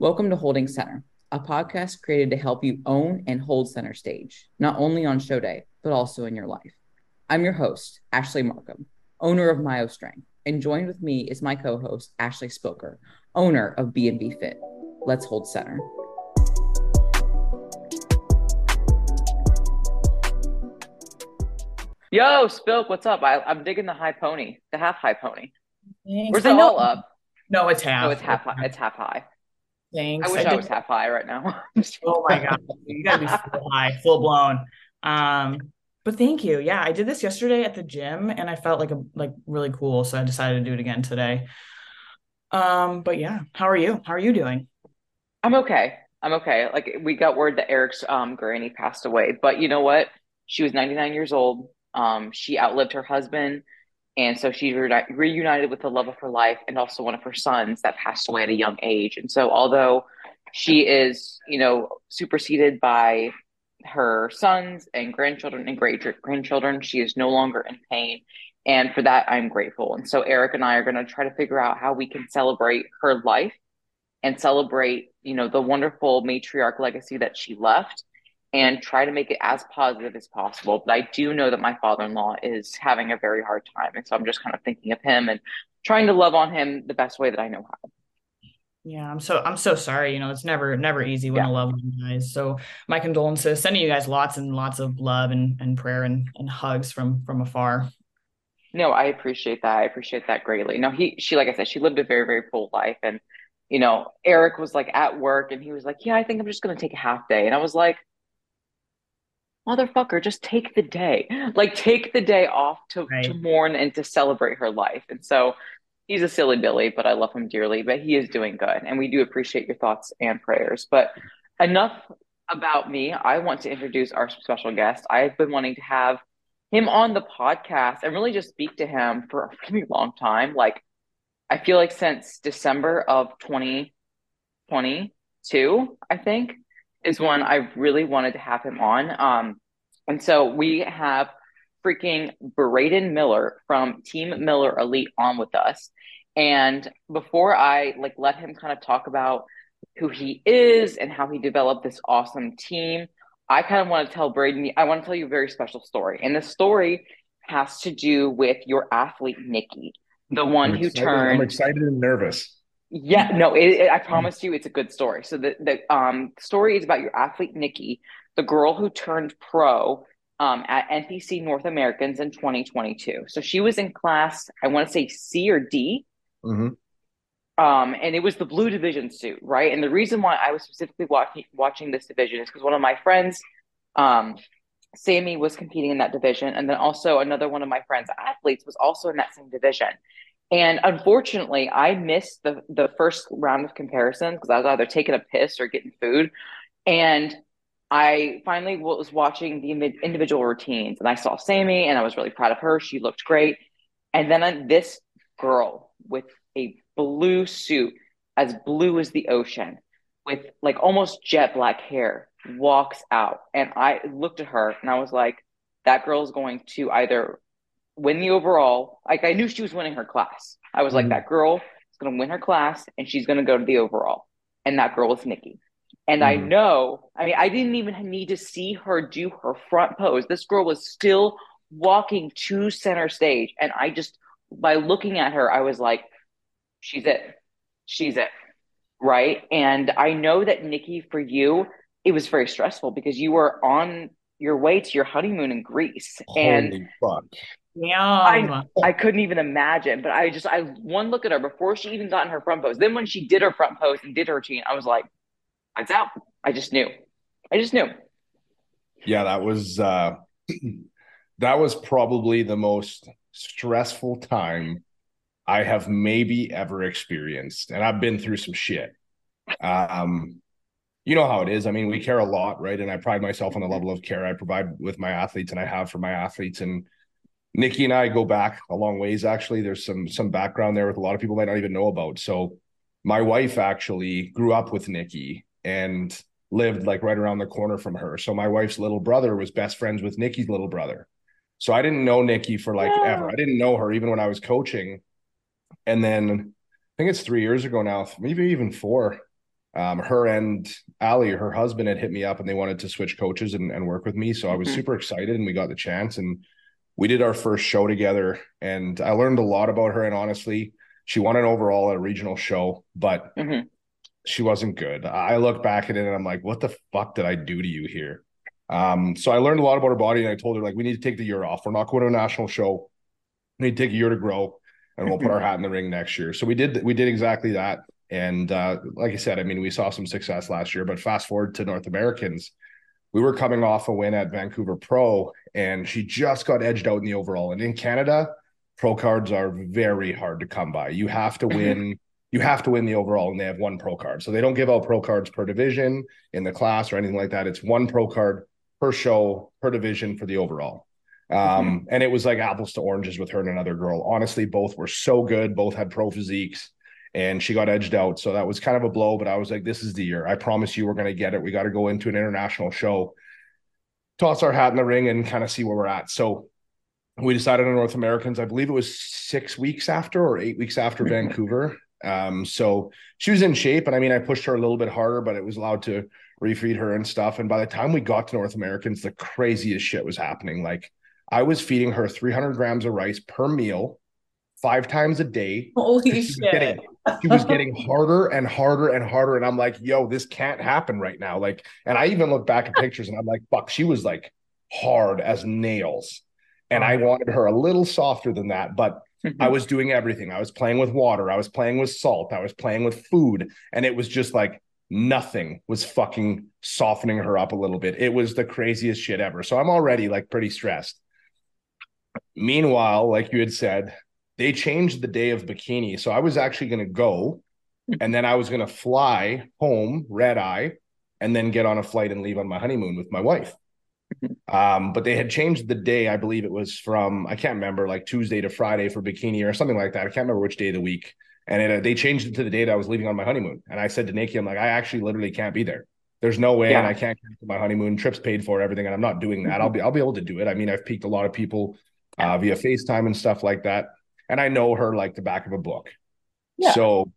Welcome to Holding Center, a podcast created to help you own and hold center stage, not only on show day, but also in your life. I'm your host, Ashley Markham, owner of Myo Strength, and joined with me is my co-host, Ashley Spoker, owner of B&B Fit. Let's hold center. Yo, Spilk, what's up? I, I'm digging the high pony, the half high pony. Thanks. Where's I it all up? No, it's half. Oh, it's half high. It's half high. Thanks. I wish I, did- was half high right now. Oh my god, you gotta be full high, full blown. Um, but thank you. Yeah, I did this yesterday at the gym, and I felt like a like really cool, so I decided to do it again today. Um, but yeah, how are you? How are you doing? I'm okay. I'm okay. Like we got word that Eric's um granny passed away, but you know what? She was 99 years old. Um, she outlived her husband, and so she reuni- reunited with the love of her life and also one of her sons that passed away at a young age. And so, although she is, you know, superseded by her sons and grandchildren and great grandchildren, she is no longer in pain. And for that, I'm grateful. And so, Eric and I are going to try to figure out how we can celebrate her life and celebrate, you know, the wonderful matriarch legacy that she left and try to make it as positive as possible. But I do know that my father-in-law is having a very hard time. And so I'm just kind of thinking of him and trying to love on him the best way that I know how. Yeah, I'm so I'm so sorry. You know, it's never never easy when Yeah. a loved one dies. So my condolences. Sending you guys lots and lots of love and, and prayer and, and hugs from from afar. No, I appreciate that. I appreciate that greatly. No, he, she, like I said, she lived a very, very full life. And, you know, Eric was like at work and he was like, yeah, I think I'm just going to take a half day. And I was like, motherfucker, just take the day. Like, take the day off to, Right. to mourn and to celebrate her life. And so he's a silly Billy, but I love him dearly. But he is doing good. And we do appreciate your thoughts and prayers. But enough about me. I want to introduce our special guest. I've been wanting to have him on the podcast and really just speak to him for a really long time. Like, I feel like since December of 2022, I think, is when I really wanted to have him on. Um, and so we have freaking Braeden Miller from Team Miller Elite on with us. And before I like let him kind of talk about who he is and how he developed this awesome team, I kind of want to tell Braeden, I want to tell you a very special story. And the story has to do with your athlete, Nikki, the one I'm who excited- turned. I'm excited and nervous. Yeah, no, it, it- I promise you, it's a good story. So the the um story is about your athlete Nikki, the girl who turned pro um at NPC North Americans in 2022. So she was in class, I want to say C or D, Mhm. um, and it was the blue division suit, right? And the reason why I was specifically watching watching this division is because one of my friends, um, Sammy, was competing in that division, and then also another one of my friends' athletes was also in that same division. And unfortunately, I missed the the first round of comparisons because I was either taking a piss or getting food, and I finally was watching the individual routines, and I saw Sammy, and I was really proud of her. She looked great, and then uh, this girl with a blue suit, as blue as the ocean, with like almost jet black hair, walks out. And I looked at her and I was like, that girl is going to either win the overall. Like I knew she was winning her class. I was like, Mhm. that girl is going to win her class and she's going to go to the overall. And that girl is Nikki. And I Mhm. know, I mean, I didn't even need to see her do her front pose. This girl was still walking to center stage. And I just, by looking at her, I was like, she's it. She's it. Right. And I know that Nikki, for you, it was very stressful because you were on your way to your honeymoon in Greece. And Holy fuck. Damn. I couldn't even imagine, but I just I one look at her before she even got in her front pose. Then when she did her front pose and did her routine, I was like, "Lights out!" I just knew. I just knew. Yeah, that was uh that was probably the most stressful time I have maybe ever experienced. And I've been through some shit. Um you know how it is. I mean, we care a lot, right? And I pride myself on the level of care I provide with my athletes and I have for my athletes. And Nikki and I go back a long ways actually. There's some some background there with a lot of people might not even know about. So my wife actually grew up with Nikki and lived like right around the corner from her. So my wife's little brother was best friends with Nikki's little brother. So I didn't know Nikki for like Yeah. ever. I didn't know her even when I was coaching. And then I think it's three years ago now, maybe even four. um, her and Ali, her husband, had hit me up and they wanted to switch coaches and, and work with me. So I was Mhm. super excited and we got the chance and we did our first show together. And I learned a lot about her. And honestly, she won an overall at a regional show, but Mhm. She wasn't good. I look back at it and I'm like, what the fuck did I do to you here? Um, so I learned a lot about her body and I told her, like, we need to take the year off. We're not going to a national show. We need to take a year to grow and we'll put our hat in the ring next year. So we did we did exactly that. And uh, like I said, I mean, we saw some success last year, but fast forward to North Americans, we were coming off a win at Vancouver Pro, and she just got edged out in the overall. And in Canada, pro cards are very hard to come by. You have to win. You have to win the overall, and they have one pro card. So they don't give out pro cards per division in the class or anything like that. It's one pro card per show per division for the overall. Um, and it was like apples to oranges with her and another girl. Honestly, both were so good. Both had pro physiques, and she got edged out. So that was kind of a blow. But I was like, this is the year. I promise you, we're going to get it. We got to go into an international show, toss our hat in the ring, and kind of see where we're at. So we decided on North Americans. I believe it was six weeks after or eight weeks after Vancouver. Um, so she was in shape, and I mean, I pushed her a little bit harder, but it was allowed to refeed her and stuff. And by the time we got to North Americans, the craziest shit was happening. Like I was feeding her 300 grams of rice per meal, five times a day. Holy She was getting- She was getting harder and harder and harder, and I'm like, "Yo, this can't happen right now." Like, and I even look back at pictures, and I'm like, "Fuck," she was like hard as nails, and I wanted her a little softer than that, but I mm-hmm. was doing everything. I was playing with water. I was playing with salt. I was playing with food. And it was just like nothing was fucking softening her up a little bit. It was the craziest shit ever. So I'm already like pretty stressed. Meanwhile, like you had said, they changed the day of bikini. So I was actually going to go mm. and then I was going to fly home, red eye, and then get on a flight and leave on my honeymoon with my wife. Um, but they had changed the day. I believe it was from I can't remember, like Tuesday to Friday for bikini or something like that. I can't remember which day of the week. And it, uh, they changed it to the date I was leaving on my honeymoon. And I said to Nikki, I'm like, I actually literally can't be there. There's no way, and I can't cancel my honeymoon. Trips paid for, everything, and I'm not doing that. I'll be I'll be able to do it. I mean, I've peaked a lot of people uh, via FaceTime and stuff like that, and I know her like the back of a book. Yeah. So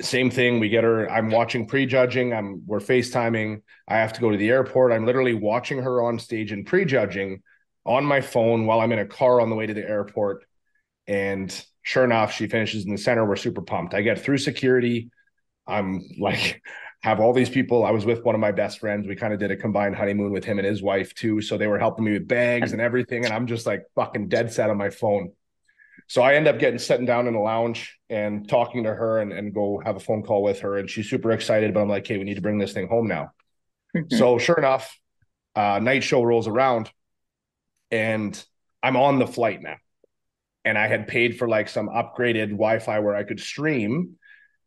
same thing. We get her. I'm watching prejudging. I'm we're FaceTiming. I have to go to the airport. I'm literally watching her on stage and prejudging on my phone while I'm in a car on the way to the airport. And sure enough, she finishes in the center. We're super pumped. I get through security. I'm like, have all these people. I was with one of my best friends. We kind of did a combined honeymoon with him and his wife too. So they were helping me with bags and everything. And I'm just like fucking dead set on my phone. So I end up getting sitting down in a lounge and talking to her and, and go have a phone call with her. And she's super excited, but I'm like, hey, we need to bring this thing home now. So sure enough, uh, night show rolls around and I'm on the flight now. And I had paid for like some upgraded Wi-Fi where I could stream.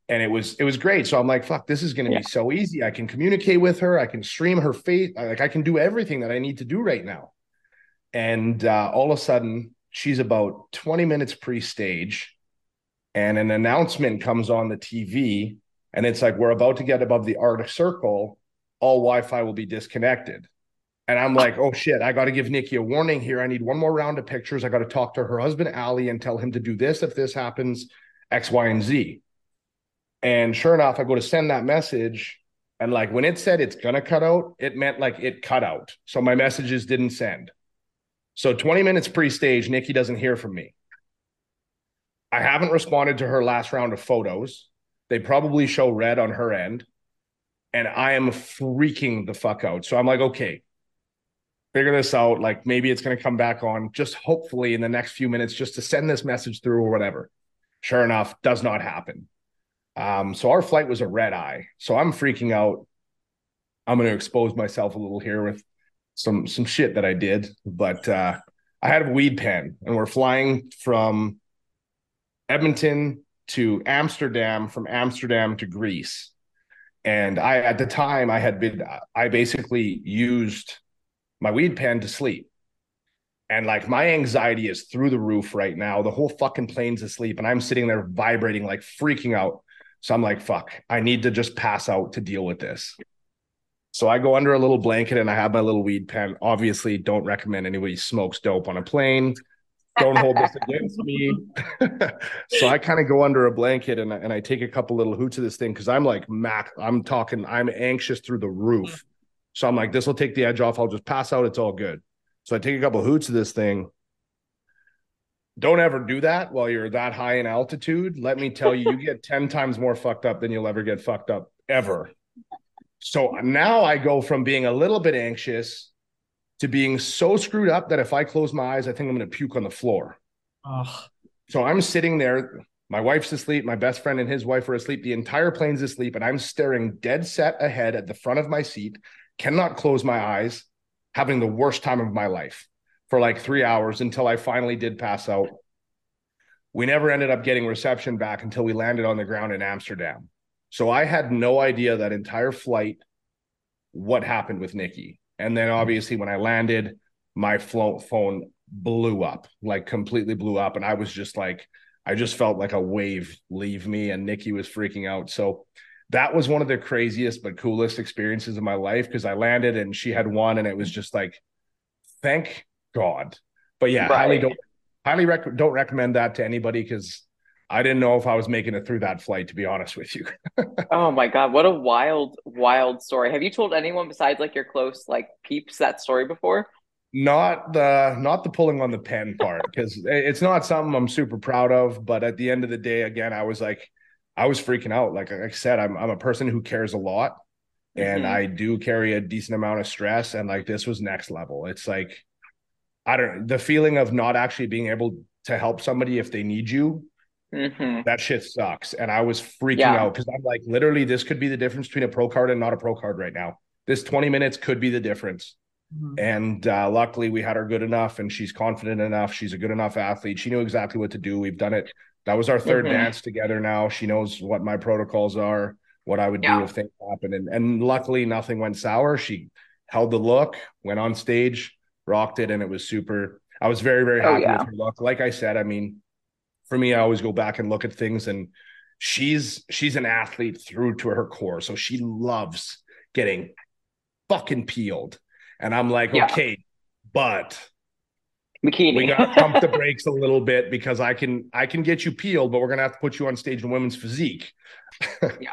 And it was it was great. So I'm like, fuck, this is gonna Yeah. be so easy. I can communicate with her, I can stream her face, like I can do everything that I need to do right now. And uh, all of a sudden, she's about 20 minutes pre-stage, and an announcement comes on the TV, and it's like, we're about to get above the Arctic Circle, all Wi-Fi will be disconnected. And I'm like, oh shit, I got to give Nikki a warning here. I need one more round of pictures. I got to talk to her husband, Ali, and tell him to do this if this happens, X, Y, and Z. And sure enough, I go to send that message. And like when it said it's gonna cut out, it meant like it cut out. So my messages didn't send. So 20 minutes pre-stage, Nikki doesn't hear from me. I haven't responded to her last round of photos. They probably show red on her end. And I am freaking the fuck out. So I'm like, okay, figure this out. Like maybe it's going to come back on just hopefully in the next few minutes just to send this message through or whatever. Sure enough, does not happen. Um, so our flight was a red eye. So I'm freaking out. I'm going to expose myself a little here with some some shit that I did, but uh, I had a weed pen, and we're flying from Edmonton to Amsterdam, from Amsterdam to Greece. And I, at the time, I had been, I basically used my weed pen to sleep. And like my anxiety is through the roof right now. The whole fucking plane's asleep, and I'm sitting there vibrating, like freaking out. So I'm like, fuck, I need to just pass out to deal with this. So I go under a little blanket and I have my little weed pen. Obviously, don't recommend anybody smokes dope on a plane. Don't hold this against me. so I kind of go under a blanket and I, and I take a couple little hoots of this thing because I'm like Mac. I'm talking. I'm anxious through the roof. So I'm like, this will take the edge off. I'll just pass out. It's all good. So I take a couple of hoots of this thing. Don't ever do that while you're that high in altitude. Let me tell you, you get 10 times more fucked up than you'll ever get fucked up ever. So now I go from being a little bit anxious to being so screwed up that if I close my eyes, I think I'm going to puke on the floor. Oh, So I'm sitting there. My wife's asleep. My best friend and his wife are asleep. The entire plane's asleep, and I'm staring dead set ahead at the front of my seat. Cannot close my eyes, having the worst time of my life for like three hours until I finally did pass out. We never ended up getting reception back until we landed on the ground in Amsterdam. So I had no idea that entire flight what happened with Nikki. And then obviously when I landed, my phone blew up, like completely blew up. And I was just like, I just felt like a wave leave me, and Nikki was freaking out. So that was one of the craziest but coolest experiences of my life because I landed and she had won, and it was just like, thank God. But yeah, highly don't highly rec- don't recommend that to anybody because I didn't know if I was making it through that flight. To be honest with you, Oh my God, what a wild, wild story. Have you told anyone besides like your close like peeps that story before? not the not the pulling on the pen part because it's not something I'm super proud of. But at the end of the day, again, I was like, I was freaking out. Like I said, I'm I'm a person who cares a lot, and Mhm. I do carry a decent amount of stress. And like this was next level. It's like I don't the feeling of not actually being able to help somebody if they need you. Mhm. That shit sucks. And I was freaking Yeah. out because I'm like, literally, this could be the difference between a pro card and not a pro card right now. This 20 minutes could be the difference. Mhm. And uh, luckily, we had her good enough, and she's confident enough. She's a good enough athlete. She knew exactly what to do. We've done it. That was our 3rd Mhm. dance together. Now she knows what my protocols are, what I would Yeah. do if things happen. And and luckily, nothing went sour. She held the look, went on stage, rocked it, and it was super. I was very very Oh, happy yeah. with her look. Like I said, I mean, for me, I always go back and look at things, and she's she's an athlete through to her core, so she loves getting fucking peeled. And I'm like, Yeah. okay, but Bikini. we gotta pump the brakes a little bit because I can I can get you peeled, but we're gonna have to put you on stage in women's physique. Yeah.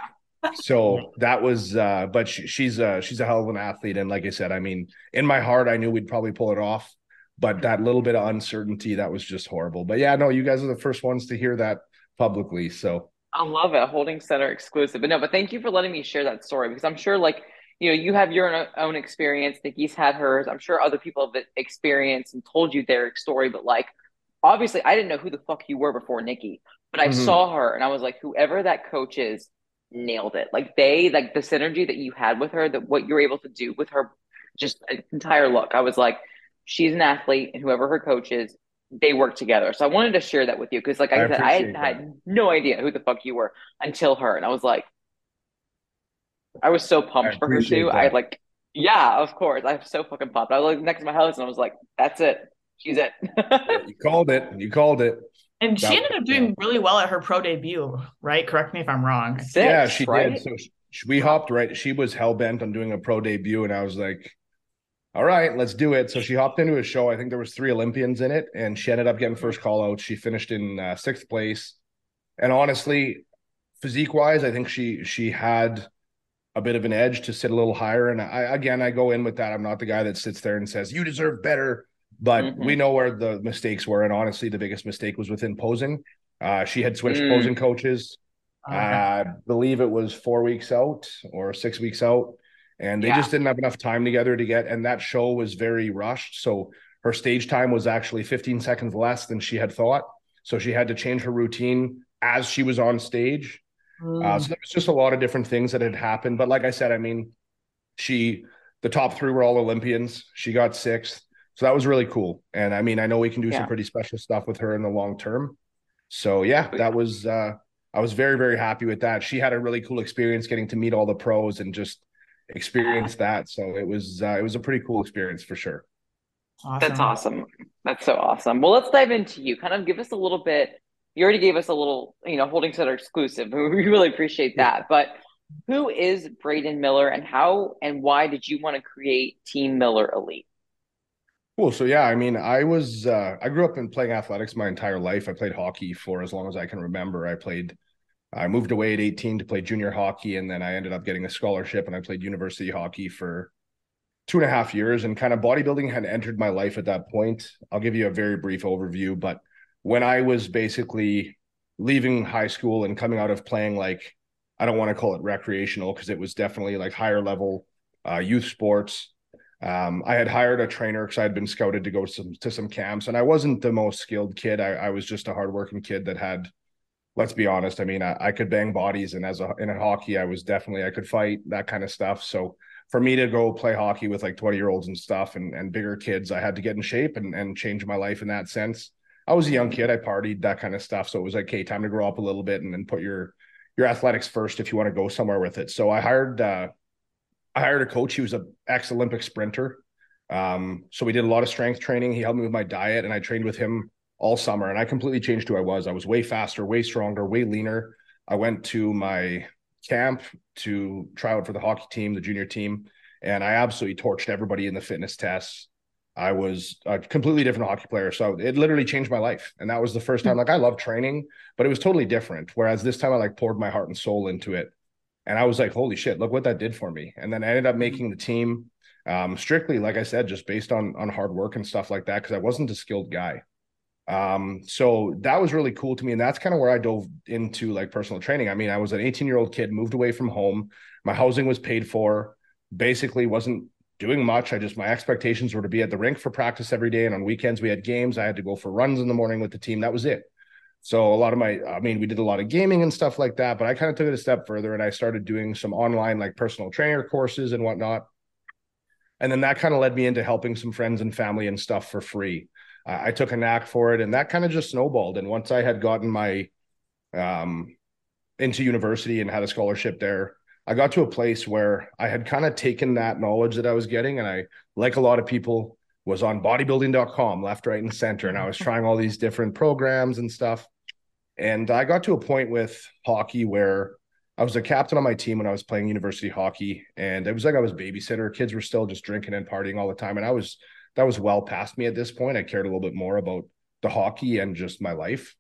So that was uh but she, she's uh she's a hell of an athlete. And like I said, I mean, in my heart, I knew we'd probably pull it off. But that little bit of uncertainty, that was just horrible. But yeah, no, you guys are the first ones to hear that publicly. So I love it. Holding center exclusive. But no, but thank you for letting me share that story because I'm sure like, you know, you have your own, experience. Nikki's had hers. I'm sure other people have experienced and told you their story, but like obviously I didn't know who the fuck you were before Nikki, but I Mhm. saw her and I was like, whoever that coach is nailed it. Like they like the synergy that you had with her, that what you're able to do with her, just entire look. I was like, she's an athlete and whoever her coach is, they work together. So I wanted to share that with you because, like I, I said, I appreciate had no idea who the fuck you were until her, and I was like, I was so pumped I for her appreciate too. I like, yeah, of course, I'm so fucking pumped. I was like next to my house, and I was like, that's it, she's it. you called it. You called it. And she That- ended up doing really well at her pro debut, right? Correct me if I'm wrong. Six, yeah, she right? did. So she, we hopped right. She was hell bent on doing a pro debut, and I was like, "All right, let's do it." So she hopped into a show. I think there was three Olympians in it, and she ended up getting first call out. She finished in uh, sixth place, and honestly, physique wise, I think she she had a bit of an edge to sit a little higher. And I again, I go in with that. I'm not the guy that sits there and says you deserve better, but Mhm. we know where the mistakes were. And honestly, the biggest mistake was within posing. Uh, she had switched Mm. posing coaches. Okay. I believe it was four weeks out or six weeks out, and they Yeah. just didn't have enough time together to get. And that show was very rushed, so her stage time was actually 15 seconds less than she had thought. So she had to change her routine as she was on stage. Uh, Mm. so there was just a lot of different things that had happened. But like I said, I mean, she the top three were all Olympians. She got sixth, so that was really cool. And I mean, I know we can do Yeah. some pretty special stuff with her in the long term. So yeah, that was uh I was very, very happy with that. She had a really cool experience getting to meet all the pros and just experience that. So it was uh, it was a pretty cool experience for sure. That's awesome. That's so awesome. Well, let's dive into you. Kind of give us a little bit. You already gave us a little, you know, holding center exclusive. We really appreciate that. But who is Braeden Miller and how and why did you want to create Team Miller Elite? Cool. So yeah, I mean, I was uh, I grew up in playing athletics my entire life. I played hockey for as long as I can remember. I played. I moved away at 18 to play junior hockey, and then I ended up getting a scholarship, and I played university hockey for two and a half years. And kind of bodybuilding had entered my life at that point. I'll give you a very brief overview, but when I was basically leaving high school and coming out of playing like I don't want to call it recreational because it was definitely like higher level uh, youth sports um, I had hired a trainer because I had been scouted to go to some to some camps, and I wasn't the most skilled kid. I, I was just a hardworking kid that had, let's be honest. I mean, I, I could bang bodies, and as a in a hockey, I was definitely I could fight that kind of stuff. So for me to go play hockey with like 20 year olds and stuff and, and bigger kids, I had to get in shape and, and change my life in that sense. I was a young kid, I partied, that kind of stuff. So it was like, okay, time to grow up a little bit and then put your your athletics first if you want to go somewhere with it. So I hired uh, I hired a coach. He was an ex Olympic sprinter. Um, so we did a lot of strength training. He helped me with my diet, and I trained with him all summer. And I completely changed who I was. I was way faster, way stronger, way leaner. I went to my camp to try out for the hockey team, the junior team, and I absolutely torched everybody in the fitness tests. I was a completely different hockey player. So it literally changed my life. And that was the first time, like, I love training, but it was totally different. Whereas this time I like poured my heart and soul into it. And I was like, holy shit, look what that did for me. And then I ended up making the team um, strictly, like I said, just based on on hard work and stuff like that, because I wasn't a skilled guy. Um, so that was really cool to me. And that's kind of where I dove into like personal training. I mean, I was an 18 year old kid, moved away from home. My housing was paid for, basically wasn't doing much. I just my expectations were to be at the rink for practice every day. And on weekends we had games. I had to go for runs in the morning with the team. That was it. So a lot of my, I mean, we did a lot of gaming and stuff like that, but I kind of took it a step further and I started doing some online like personal trainer courses and whatnot. And then that kind of led me into helping some friends and family and stuff for free. I took a knack for it and that kind of just snowballed. And once I had gotten my, um, into university and had a scholarship there, I got to a place where I had kind of taken that knowledge that I was getting. And I, like a lot of people, was on bodybuilding.com left, right, and center. And I was trying all these different programs and stuff. And I got to a point with hockey where I was a captain on my team when I was playing university hockey. And it was like I was babysitter. Kids were still just drinking and partying all the time. And I was, that was well past me at this point. I cared a little bit more about the hockey and just my life.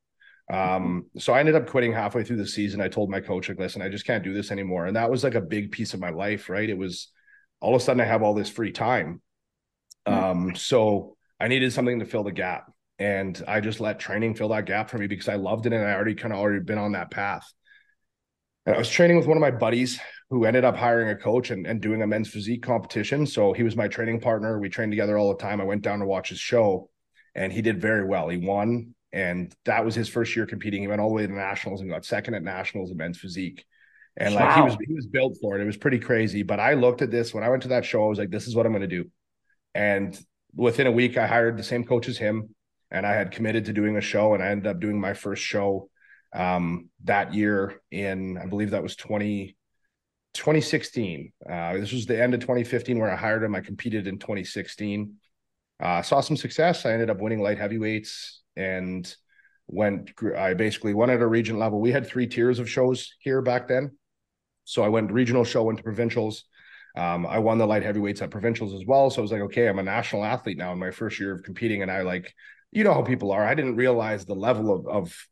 Um, so I ended up quitting halfway through the season. I told my coach, like, listen, I just can't do this anymore. And that was like a big piece of my life, right? It was all of a sudden I have all this free time. Um, so I needed something to fill the gap and I just let training fill that gap for me because I loved it and I already kind of already been on that path. And I was training with one of my buddies who ended up hiring a coach and, and doing a men's physique competition. So he was my training partner. We trained together all the time. I went down to watch his show and he did very well. He won. And that was his first year competing. He went all the way to nationals and got second at nationals in men's physique. And like he was he was built for it. It was pretty crazy. But I looked at this when I went to that show, I was like, this is what I'm gonna do. And within a week, I hired the same coach as him and I had committed to doing a show, and I ended up doing my first show um, that year in, I believe that was 20, 2016. Uh, this was the end of 2015 where I hired him. I competed in 2016. Uh, saw some success. I ended up winning light heavyweights and went. I basically won at a region level. We had three tiers of shows here back then, so I went regional show, went to provincials. Um, I won the light heavyweights at provincials as well. So I was like, okay, I'm a national athlete now in my first year of competing, and I like you know how people are. I didn't realize the level of, of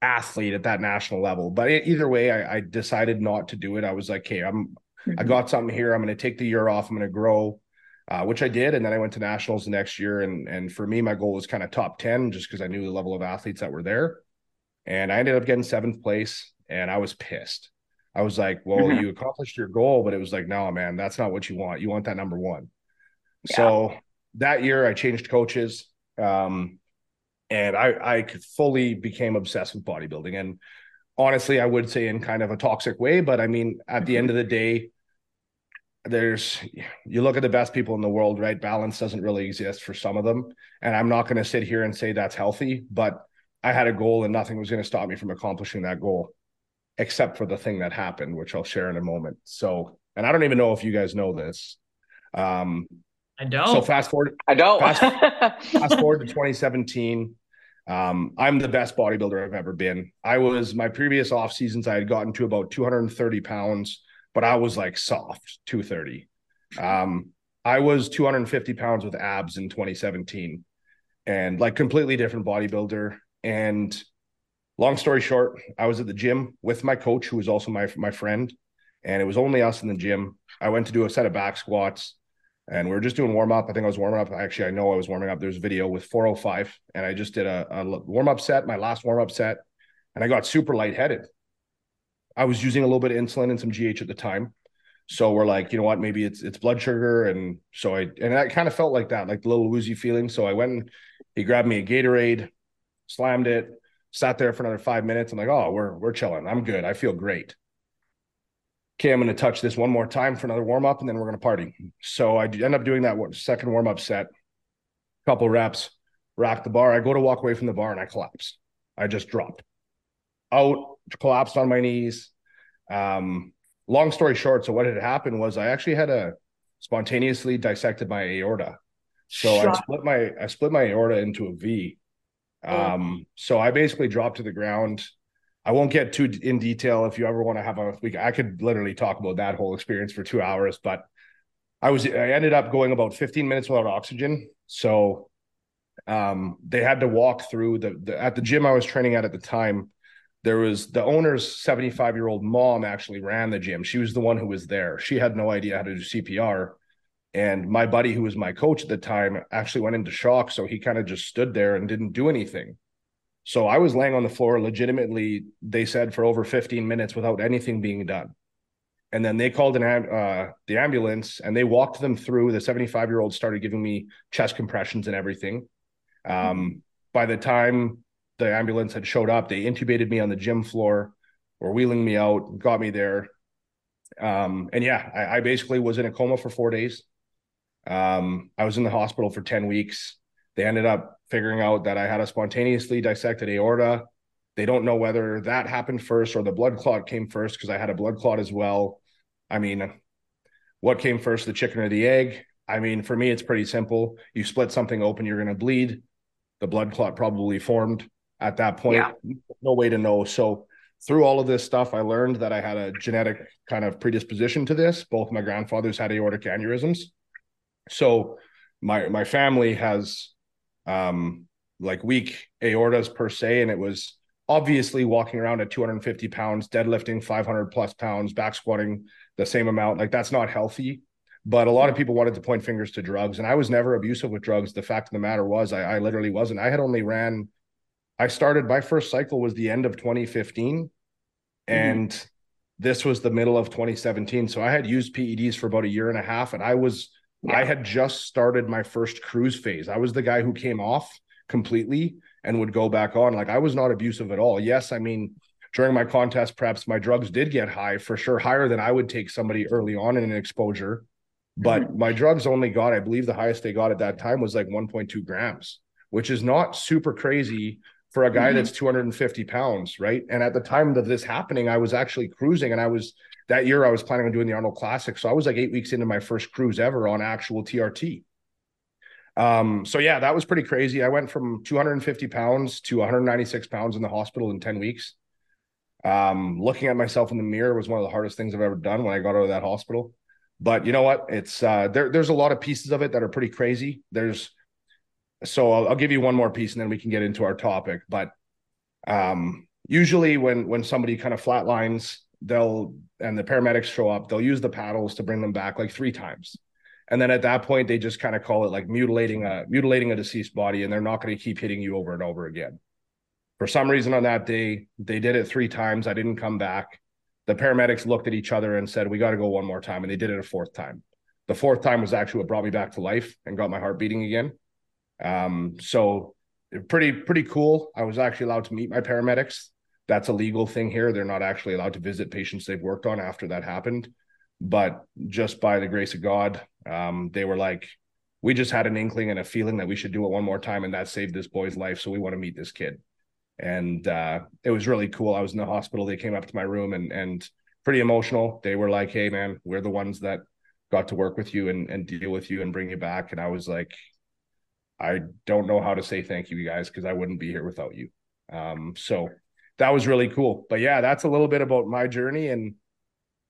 athlete at that national level. But either way, I, I decided not to do it. I was like, hey, I'm mm-hmm. I got something here. I'm going to take the year off. I'm going to grow, uh, which I did. And then I went to nationals the next year. And and for me, my goal was kind of top ten, just because I knew the level of athletes that were there. And I ended up getting seventh place, and I was pissed. I was like, well, mm-hmm. you accomplished your goal, but it was like, no, man, that's not what you want. You want that number one. Yeah. So that year, I changed coaches. Um, and I, I fully became obsessed with bodybuilding. And honestly, I would say in kind of a toxic way, but I mean, at the end of the day, there's you look at the best people in the world, right? Balance doesn't really exist for some of them. And I'm not going to sit here and say that's healthy, but I had a goal and nothing was going to stop me from accomplishing that goal, except for the thing that happened, which I'll share in a moment. So, and I don't even know if you guys know this. Um, I don't. So fast forward. I don't. Fast, fast forward to 2017. Um, I'm the best bodybuilder I've ever been. I was my previous off seasons. I had gotten to about 230 pounds, but I was like soft 230. Um, I was 250 pounds with abs in 2017 and like completely different bodybuilder. And long story short, I was at the gym with my coach, who was also my my friend, and it was only us in the gym. I went to do a set of back squats, and we were just doing warm up. I think I was warming up. Actually, I know I was warming up. There's a video with 405, and I just did a, a warm up set, my last warm up set, and I got super lightheaded. I was using a little bit of insulin and some GH at the time. So we're like, you know what, maybe it's it's blood sugar. And so I and I kind of felt like that, like the little woozy feeling. So I went and he grabbed me a Gatorade, slammed it, sat there for another five minutes. I'm like, oh, we're we're chilling. I'm good. I feel great. Okay, I'm going to touch this one more time for another warm up, and then we're going to party. So I end up doing that second warm up set, couple reps, rack the bar. I go to walk away from the bar and I collapse. I just dropped out, collapsed on my knees. Um, long story short, so what had happened was I actually had a spontaneously dissected my aorta. So Shut. I split my I split my aorta into a V Oh. Um, so I basically dropped to the ground. I won't get too in detail if you ever want to have a week. I could literally talk about that whole experience for two hours, but I was I ended up going about 15 minutes without oxygen. So um, they had to walk through the, the at the gym I was training at at the time. There was the owner's 75 year old mom actually ran the gym. She was the one who was there. She had no idea how to do CPR. And my buddy, who was my coach at the time, actually went into shock. So he kind of just stood there and didn't do anything. So I was laying on the floor legitimately, they said, for over 15 minutes without anything being done. And then they called an uh, the ambulance and they walked them through. The 75 year old started giving me chest compressions and everything. Um, mm-hmm. By the time the ambulance had showed up, they intubated me on the gym floor, were wheeling me out, got me there. Um, and yeah, I, I basically was in a coma for four days. Um, I was in the hospital for 10 weeks. They ended up figuring out that I had a spontaneously dissected aorta. They don't know whether that happened first or the blood clot came first because I had a blood clot as well. I mean, what came first, the chicken or the egg? I mean, for me, it's pretty simple. You split something open, you're going to bleed. The blood clot probably formed at that point. Yeah. No way to know. So, through all of this stuff, I learned that I had a genetic kind of predisposition to this. Both my grandfathers had aortic aneurysms. So my my family has um like weak aortas per se, and it was obviously walking around at 250 pounds, deadlifting 500 plus pounds, back squatting the same amount. Like that's not healthy. But a lot of people wanted to point fingers to drugs, and I was never abusive with drugs. The fact of the matter was, I, I literally wasn't. I had only ran. I started my first cycle was the end of 2015, mm-hmm. and this was the middle of 2017. So I had used PEDs for about a year and a half, and I was yeah. I had just started my first cruise phase. I was the guy who came off completely and would go back on. Like I was not abusive at all. Yes, I mean, during my contest preps, my drugs did get high for sure, higher than I would take somebody early on in an exposure. But mm-hmm. my drugs only got, I believe the highest they got at that time was like 1.2 grams, which is not super crazy for a guy mm-hmm. that's 250 pounds, right? And at the time of this happening, I was actually cruising and I was that year I was planning on doing the Arnold Classic. So I was like eight weeks into my first cruise ever on actual TRT. Um, so yeah, that was pretty crazy. I went from 250 pounds to 196 pounds in the hospital in 10 weeks. Um, looking at myself in the mirror was one of the hardest things I've ever done when I got out of that hospital. But you know what? It's uh, there. There's a lot of pieces of it that are pretty crazy. There's so I'll, I'll give you one more piece and then we can get into our topic. But um, usually when when somebody kind of flatlines they'll and the paramedics show up they'll use the paddles to bring them back like three times. And then at that point they just kind of call it like mutilating a mutilating a deceased body and they're not going to keep hitting you over and over again. For some reason on that day they did it three times. I didn't come back. The paramedics looked at each other and said we got to go one more time and they did it a fourth time. The fourth time was actually what brought me back to life and got my heart beating again um, so pretty pretty cool i was actually allowed to meet my paramedics that's a legal thing here. They're not actually allowed to visit patients they've worked on after that happened. But just by the grace of God, um, they were like, we just had an inkling and a feeling that we should do it one more time, and that saved this boy's life. So we want to meet this kid. And uh, it was really cool. I was in the hospital. They came up to my room and and pretty emotional. They were like, "Hey, man, we're the ones that got to work with you and and deal with you and bring you back." And I was like, I don't know how to say thank you, you guys, because I wouldn't be here without you. Um, so that was really cool. But yeah, that's a little bit about my journey. And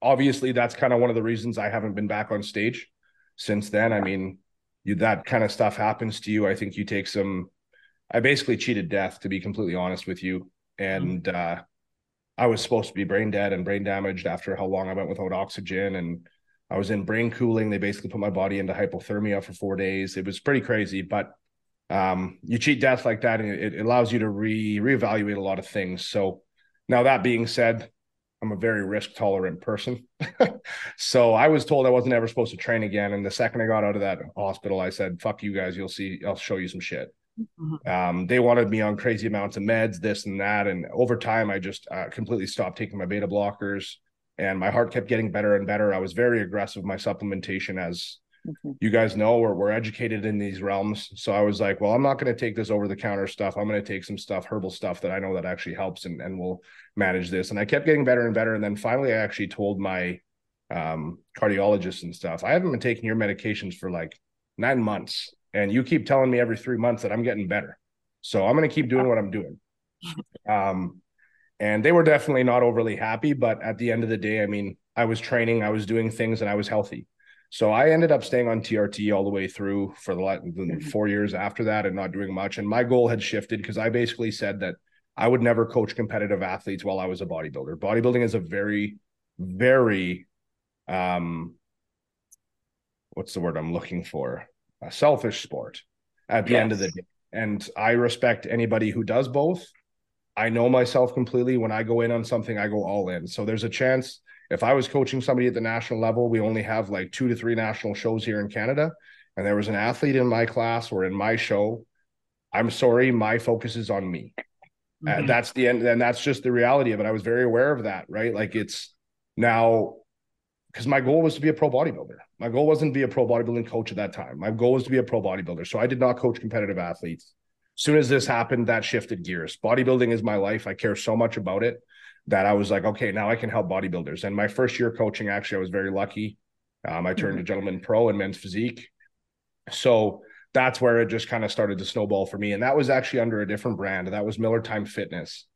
obviously, that's kind of one of the reasons I haven't been back on stage. since then, I mean, you that kind of stuff happens to you. I think you take some. I basically cheated death, to be completely honest with you, and uh, I was supposed to be brain dead and brain damaged after how long I went without oxygen, and I was in brain cooling. They basically put my body into hypothermia for four days. It was pretty crazy, but um, you cheat death like that, and it, it allows you to re reevaluate a lot of things. So now that being said, I'm a very risk tolerant person. so I was told I wasn't ever supposed to train again. And the second I got out of that hospital, I said, fuck you guys. You'll see, I'll show you some shit. Mm-hmm. Um, they wanted me on crazy amounts of meds, this and that. And over time, I just uh, completely stopped taking my beta blockers and my heart kept getting better and better. I was very aggressive with my supplementation as Mm-hmm. You guys know we're, we're educated in these realms. So I was like, well, I'm not going to take this over the counter stuff. I'm going to take some stuff, herbal stuff that I know that actually helps and, and will manage this. And I kept getting better and better. And then finally, I actually told my um, cardiologist and stuff, I haven't been taking your medications for like nine months. And you keep telling me every three months that I'm getting better. So I'm going to keep doing what I'm doing. Um, and they were definitely not overly happy. But at the end of the day, I mean, I was training, I was doing things, and I was healthy. So I ended up staying on TRT all the way through for the, the mm-hmm. four years after that and not doing much. And my goal had shifted because I basically said that I would never coach competitive athletes while I was a bodybuilder. Bodybuilding is a very, very, um, what's the word I'm looking for? A selfish sport at the yes. end of the day. And I respect anybody who does both. I know myself completely. When I go in on something, I go all in. So there's a chance if I was coaching somebody at the national level, we only have like two to three national shows here in Canada, and there was an athlete in my class or in my show, I'm sorry, my focus is on me. Mm-hmm. Uh, that's the end, and that's just the reality of it. I was very aware of that, right? Like it's now because my goal was to be a pro bodybuilder. My goal wasn't to be a pro bodybuilding coach at that time. My goal was to be a pro bodybuilder. So I did not coach competitive athletes. As soon as this happened, that shifted gears. Bodybuilding is my life. I care so much about it that I was like, okay, now I can help bodybuilders. And my first year coaching, actually, I was very lucky. Um, I turned mm-hmm. to gentleman pro and men's physique. So that's where it just kind of started to snowball for me. And that was actually under a different brand. That was Miller Time Fitness.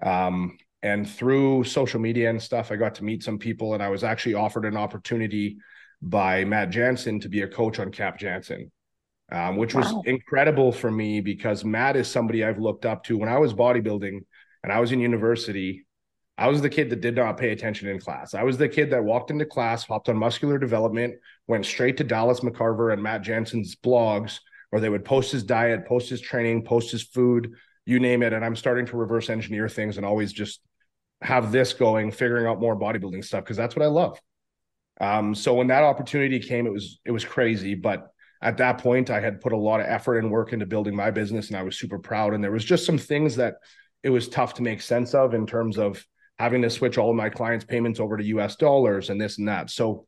Um, and through social media and stuff, I got to meet some people, and I was actually offered an opportunity by Matt Jansen to be a coach on Cap Jansen, um, which was incredible for me because Matt is somebody I've looked up to when I was bodybuilding and I was in university. I was the kid that did not pay attention in class. I was the kid that walked into class, hopped on muscular development, went straight to Dallas McCarver and Matt Jansen's blogs, where they would post his diet, post his training, post his food, you name it. And I'm starting to reverse engineer things and always just have this going, figuring out more bodybuilding stuff because that's what I love. Um, so when that opportunity came, it was it was crazy, but at that point, I had put a lot of effort and work into building my business, and I was super proud. And there was just some things that it was tough to make sense of in terms of having to switch all of my clients' payments over to US dollars and this and that. So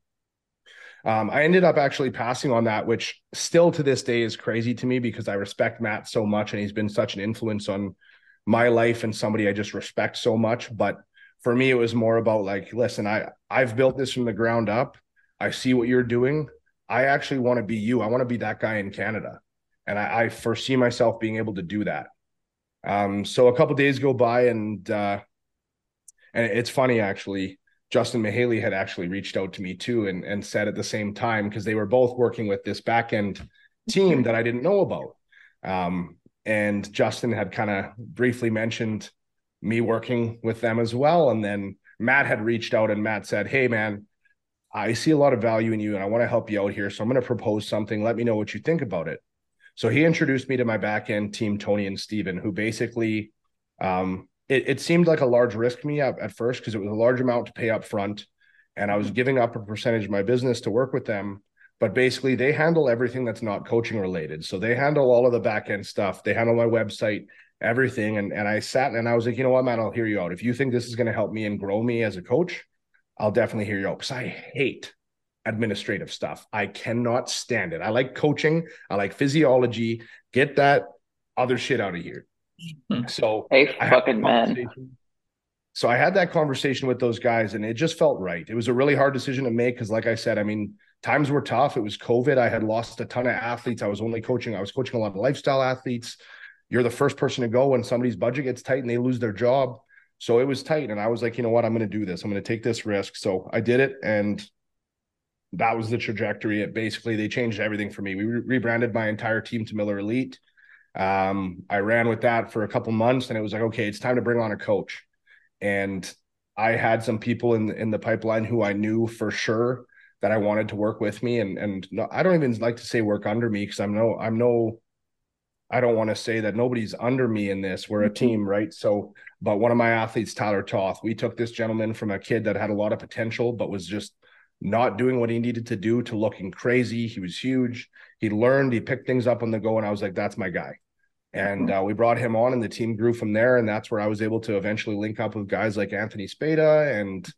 um, I ended up actually passing on that, which still to this day is crazy to me because I respect Matt so much and he's been such an influence on my life and somebody I just respect so much. But for me, it was more about like, listen, I I've built this from the ground up. I see what you're doing. I actually want to be you. I want to be that guy in Canada, and I, I foresee myself being able to do that. Um, so a couple days go by, and uh, and it's funny actually. Justin Mihaly had actually reached out to me too and, and said at the same time because they were both working with this back end team that I didn't know about. Um, and Justin had kind of briefly mentioned me working with them as well. And then Matt had reached out and Matt said, Hey, man, I see a lot of value in you and I want to help you out here. So I'm going to propose something. Let me know what you think about it. So he introduced me to my back end team, Tony and Steven, who basically um, it, it seemed like a large risk to me at, at first because it was a large amount to pay up front and I was giving up a percentage of my business to work with them. But basically, they handle everything that's not coaching related. So they handle all of the back end stuff. They handle my website, everything. And and I sat and I was like, you know what, man, I'll hear you out. If you think this is going to help me and grow me as a coach, I'll definitely hear you out because I hate administrative stuff. I cannot stand it. I like coaching. I like physiology. Get that other shit out of here. Hmm. So hey, fucking man. So I had that conversation with those guys, and it just felt right. It was a really hard decision to make because, like I said, I mean, times were tough. It was COVID. I had lost a ton of athletes. I was only coaching. I was coaching a lot of lifestyle athletes. You're the first person to go when somebody's budget gets tight and they lose their job. So it was tight, and I was like, you know what? I'm going to do this. I'm going to take this risk. So I did it, and that was the trajectory. It basically they changed everything for me. We re- rebranded my entire team to Miller Elite. Um, I ran with that for a couple months, and it was like, okay, it's time to bring on a coach. And I had some people in in the pipeline who I knew for sure that I wanted to work with me, and and no, I don't even like to say work under me because I'm no I'm no I don't want to say that nobody's under me in this. We're a team, right? So, but one of my athletes, Tyler Toth, we took this gentleman from a kid that had a lot of potential, but was just not doing what he needed to do to looking crazy. He was huge. He learned, he picked things up on the go, and I was like, that's my guy. And uh, we brought him on, and the team grew from there. And that's where I was able to eventually link up with guys like Anthony Spada and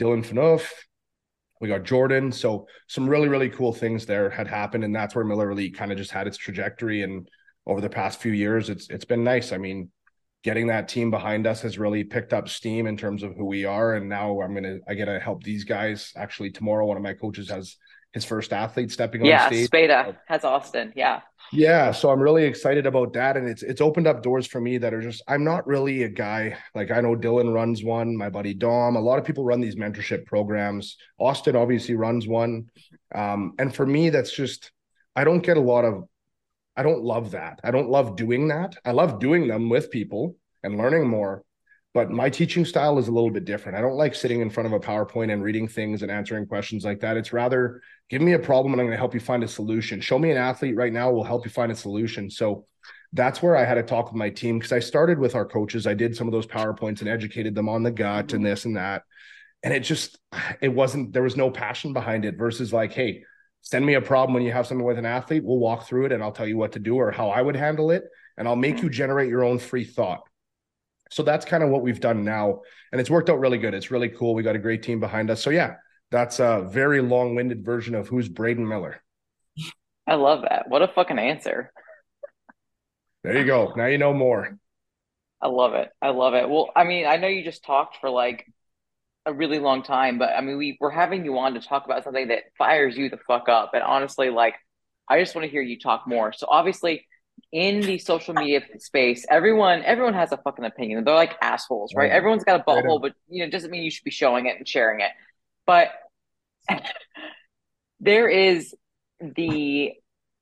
Dylan Phaneuf. We got Jordan. So some really, really cool things there had happened. And that's where Miller Elite kind of just had its trajectory. And over the past few years, it's it's been nice. I mean, getting that team behind us has really picked up steam in terms of who we are. And now I'm gonna I get to help these guys. Actually, tomorrow one of my coaches has his first athlete stepping yeah, on stage. Yeah, Spada has Austin. Yeah. Yeah, so I'm really excited about that, and it's it's opened up doors for me that are just I'm not really a guy like I know Dylan runs one, my buddy Dom, a lot of people run these mentorship programs. Austin obviously runs one, um, and for me that's just I don't get a lot of I don't love that. I don't love doing that. I love doing them with people and learning more. But my teaching style is a little bit different. I don't like sitting in front of a PowerPoint and reading things and answering questions like that. It's rather give me a problem and I'm going to help you find a solution. Show me an athlete right now, we'll help you find a solution. So that's where I had to talk with my team because I started with our coaches. I did some of those PowerPoints and educated them on the gut and mm-hmm. this and that. And it just, it wasn't, there was no passion behind it versus like, hey, send me a problem when you have something with an athlete. We'll walk through it and I'll tell you what to do or how I would handle it. And I'll make mm-hmm. you generate your own free thought. So that's kind of what we've done now. And it's worked out really good. It's really cool. We got a great team behind us. So yeah, that's a very long-winded version of who's Braeden Miller. I love that. What a fucking answer. There you go. Now you know more. I love it. I love it. Well, I mean, I know you just talked for like a really long time, but I mean, we we're having you on to talk about something that fires you the fuck up. And honestly, like, I just want to hear you talk more. So obviously, in the social media space, everyone everyone has a fucking opinion. They're like assholes, right? Everyone's got a butthole, but you know, it doesn't mean you should be showing it and sharing it. But there is the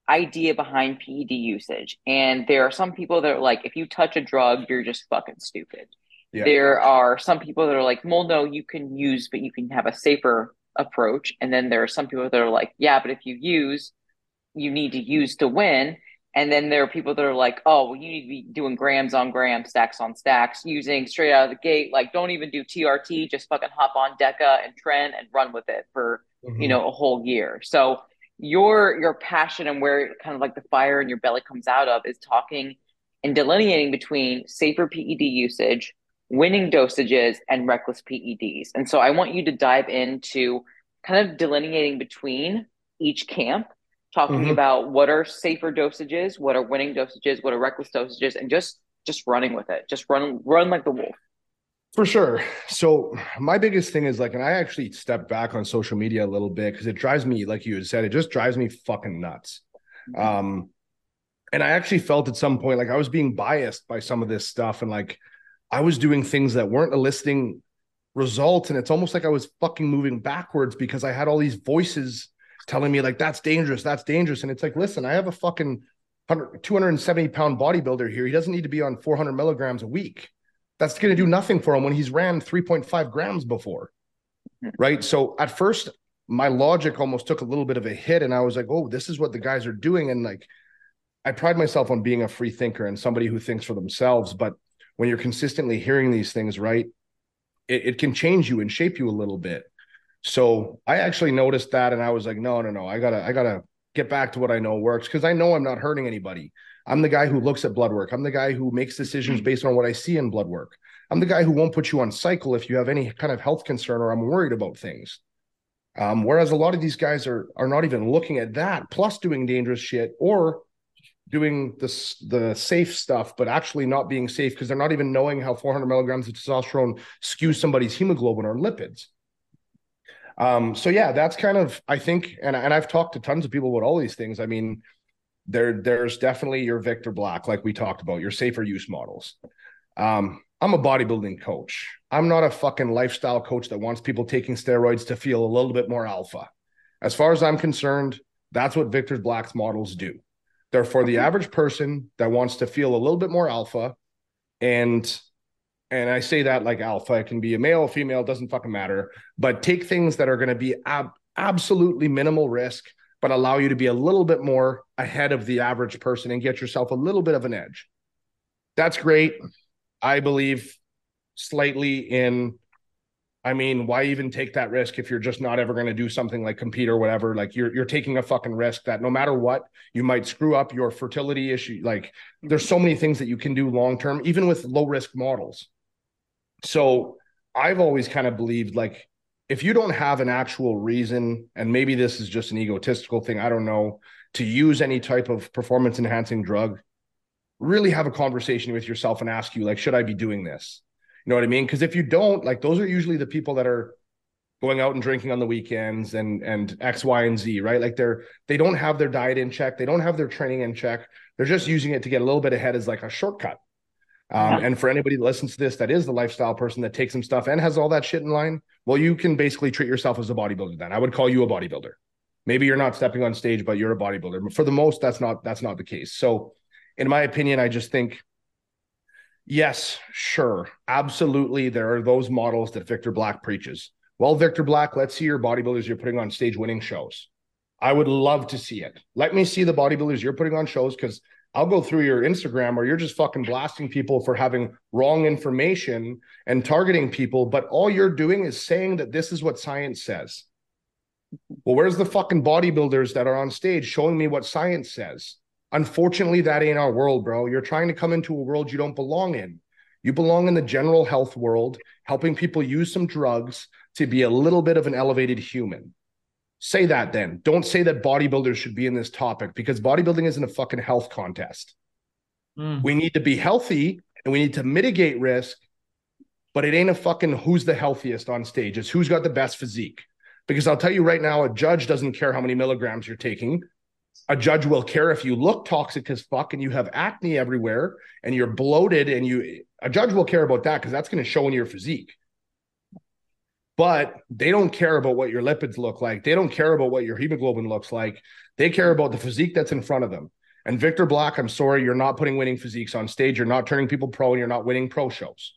idea behind PED usage, and there are some people that are like, if you touch a drug, you're just fucking stupid. Yeah. There are some people that are like, well, no, you can use, but you can have a safer approach. And then there are some people that are like, yeah, but if you use, you need to use to win. And then there are people that are like, oh, well, you need to be doing grams on grams, stacks on stacks, using straight out of the gate. Like, don't even do TRT, just fucking hop on Deca and Tren and run with it for, Mhm. you know, a whole year. So your your passion and where kind of like the fire in your belly comes out of is talking and delineating between safer PED usage, winning dosages, and reckless PEDs. And so I want you to dive into kind of delineating between each camp, talking Mhm. about what are safer dosages, what are winning dosages, what are reckless dosages, and just just running with it. Just run run like the wolf. For sure. So my biggest thing is like, and I actually stepped back on social media a little bit because it drives me, like you said, it just drives me fucking nuts. Um, and I actually felt at some point like I was being biased by some of this stuff, and like I was doing things that weren't eliciting results, and it's almost like I was fucking moving backwards because I had all these voices telling me like that's dangerous, that's dangerous, and it's like, listen, I have a fucking 270 pound bodybuilder here. He doesn't need to be on 400 milligrams a week that's going to do nothing for him when he's ran 3.5 grams before. Mm-hmm. Right. So at first, my logic almost took a little bit of a hit. And I was like, oh, this is what the guys are doing. And like, I pride myself on being a free thinker and somebody who thinks for themselves. But when you're consistently hearing these things, right, it, it can change you and shape you a little bit. So I actually noticed that. And I was like, no, no, no, I gotta, I gotta get back to what I know works because I know I'm not hurting anybody. I'm the guy who looks at blood work. I'm the guy who makes decisions based on what I see in blood work. I'm the guy who won't put you on cycle if you have any kind of health concern or I'm worried about things. Um, whereas a lot of these guys are are not even looking at that, plus doing dangerous shit or doing the the safe stuff, but actually not being safe because they're not even knowing how 400 milligrams of testosterone skews somebody's hemoglobin or lipids. Um, so yeah, that's kind of I think, and and I've talked to tons of people about all these things. I mean, there there's definitely your Victor Black, like we talked about, your safer use models. Um, I'm a bodybuilding coach. I'm not a fucking lifestyle coach that wants people taking steroids to feel a little bit more alpha. As far as I'm concerned, that's what Victor Black's models do. They're for the average person that wants to feel a little bit more alpha. And and I say that like alpha, it can be a male, female, doesn't fucking matter. But take things that are going to be ab- absolutely minimal risk, but allow you to be a little bit more ahead of the average person and get yourself a little bit of an edge. That's great. I believe slightly in I mean, why even take that risk if you're just not ever going to do something like compete or whatever? Like you're you're taking a fucking risk that no matter what, you might screw up your fertility issue. Like there's so many things that you can do long term, even with low risk models. So I've always kind of believed like if you don't have an actual reason, and maybe this is just an egotistical thing, I don't know, to use any type of performance enhancing drug, really have a conversation with yourself and ask you, like, should I be doing this? You know what I mean? Because if you don't, like those are usually the people that are going out and drinking on the weekends and and X, Y, and Z, right? Like they're they don't have their diet in check, they don't have their training in check. They're just using it to get a little bit ahead as like a shortcut. Um, yeah. And for anybody that listens to this, that is the lifestyle person that takes some stuff and has all that shit in line. Well, you can basically treat yourself as a bodybuilder. Then I would call you a bodybuilder. Maybe you're not stepping on stage, but you're a bodybuilder. But for the most, that's not that's not the case. So, in my opinion, I just think Yes, sure. Absolutely. There are those models that Victor Black preaches. Well, Victor Black, let's see your bodybuilders you're putting on stage winning shows. I would love to see it. Let me see the bodybuilders you're putting on shows because I'll go through your Instagram where you're just fucking blasting people for having wrong information and targeting people, but all you're doing is saying that this is what science says. Well, where's the fucking bodybuilders that are on stage showing me what science says? Unfortunately, that ain't our world, bro. You're trying to come into a world you don't belong in. You belong in the general health world, helping people use some drugs to be a little bit of an elevated human. Say that then. Don't say that bodybuilders should be in this topic because bodybuilding isn't a fucking health contest. Mm. We need to be healthy and we need to mitigate risk, but it ain't a fucking who's the healthiest on stage. It's who's got the best physique. Because I'll tell you right now, a judge doesn't care how many milligrams you're taking a judge will care if you look toxic as fuck and you have acne everywhere and you're bloated and you a judge will care about that because that's going to show in your physique. But they don't care about what your lipids look like. They don't care about what your hemoglobin looks like. They care about the physique that's in front of them. And victor black i'm sorry you're not putting winning physiques on stage. You're not turning people pro and you're not winning pro shows.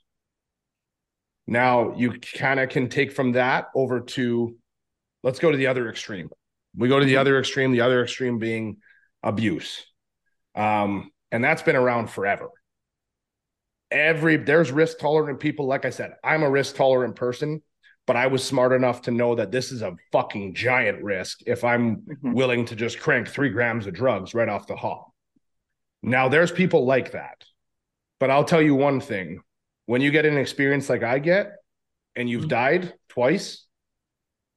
Now you kind of can take from that over to let's go to the other extreme we go to the other extreme, the other extreme being abuse. Um, and that's been around forever. Every there's risk tolerant people. Like I said, I'm a risk tolerant person, but I was smart enough to know that this is a fucking giant risk if I'm mm-hmm. willing to just crank three grams of drugs right off the hop. Now, there's people like that. But I'll tell you one thing when you get an experience like I get and you've mm-hmm. died twice,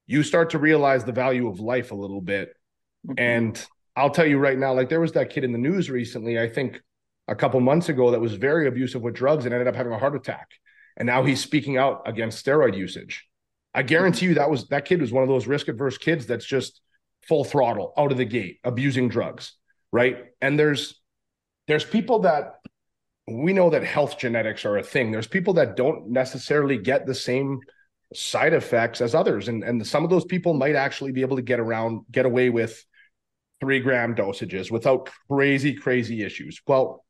you start to realize the value of life a little bit. Mm-hmm. And I'll tell you right now, like there was that kid in the news recently, I think a couple months ago, that was very abusive with drugs and ended up having a heart attack. And now he's speaking out against steroid usage. I guarantee you that was that kid was one of those risk adverse kids that's just full throttle out of the gate, abusing drugs. Right. And there's there's people that we know that health genetics are a thing. There's people that don't necessarily get the same side effects as others. And, and some of those people might actually be able to get around, get away with three gram dosages without crazy, crazy issues. Well,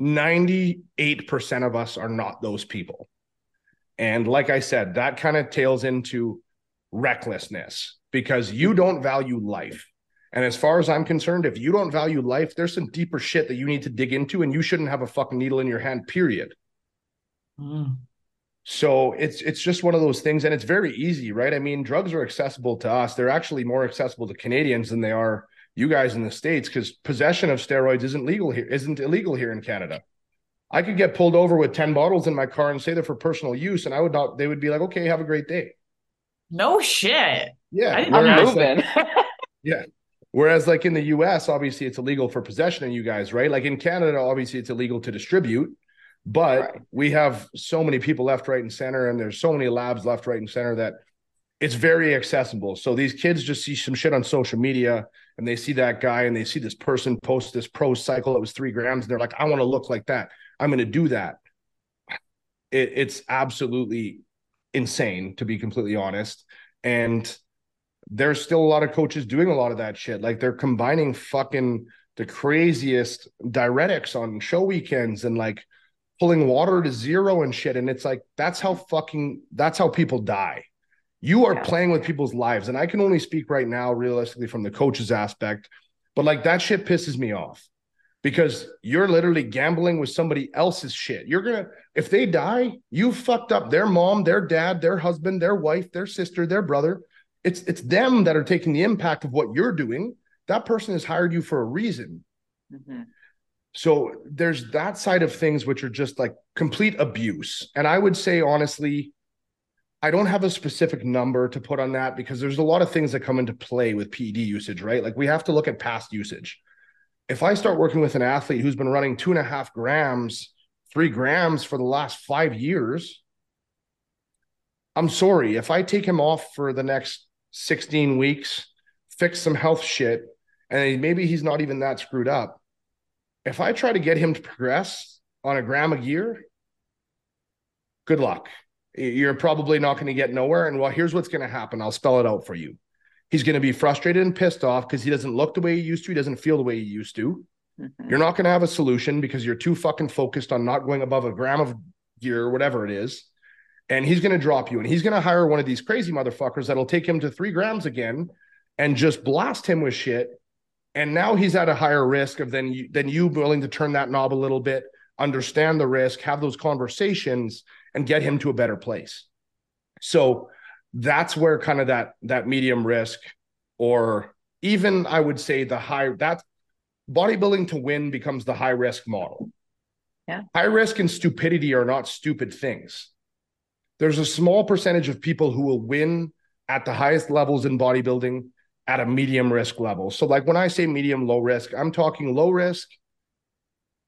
98% of us are not those people. And like I said, that kind of tails into recklessness because you don't value life. And as far as I'm concerned, if you don't value life, there's some deeper shit that you need to dig into, and you shouldn't have a fucking needle in your hand, period. Mm. So it's it's just one of those things, and it's very easy, right? I mean, drugs are accessible to us. They're actually more accessible to Canadians than they are you guys in the states because possession of steroids isn't legal here, isn't illegal here in Canada. I could get pulled over with ten bottles in my car and say they're for personal use, and I would not. They would be like, "Okay, have a great day." No shit. Yeah, I'm moving. Like, yeah. Whereas, like in the U.S., obviously it's illegal for possession in you guys, right? Like in Canada, obviously it's illegal to distribute. But right. we have so many people left, right, and center, and there's so many labs left, right, and center that it's very accessible. So these kids just see some shit on social media and they see that guy and they see this person post this pro cycle that was three grams, and they're like, I want to look like that. I'm going to do that. It, it's absolutely insane, to be completely honest. And there's still a lot of coaches doing a lot of that shit. Like they're combining fucking the craziest diuretics on show weekends and like pulling water to zero and shit. And it's like, that's how fucking, that's how people die. You are yeah. playing with people's lives. And I can only speak right now, realistically, from the coach's aspect, but like that shit pisses me off because you're literally gambling with somebody else's shit. You're gonna, if they die, you fucked up their mom, their dad, their husband, their wife, their sister, their brother. It's it's them that are taking the impact of what you're doing. That person has hired you for a reason. Mm-hmm. So there's that side of things which are just like complete abuse. And I would say honestly, I don't have a specific number to put on that because there's a lot of things that come into play with PED usage, right? Like we have to look at past usage. If I start working with an athlete who's been running two and a half grams, three grams for the last five years, I'm sorry. If I take him off for the next 16 weeks, fix some health shit, and maybe he's not even that screwed up. If I try to get him to progress on a gram a year, good luck. You're probably not going to get nowhere. And well, here's what's going to happen. I'll spell it out for you. He's going to be frustrated and pissed off because he doesn't look the way he used to. He doesn't feel the way he used to. Mm-hmm. You're not going to have a solution because you're too fucking focused on not going above a gram of gear or whatever it is and he's going to drop you and he's going to hire one of these crazy motherfuckers that'll take him to three grams again and just blast him with shit and now he's at a higher risk of than you than you willing to turn that knob a little bit understand the risk have those conversations and get him to a better place. So that's where kind of that that medium risk or even i would say the high that bodybuilding to win becomes the high risk model. Yeah. High risk and stupidity are not stupid things. There's a small percentage of people who will win at the highest levels in bodybuilding at a medium risk level. So, like when I say medium low risk, I'm talking low risk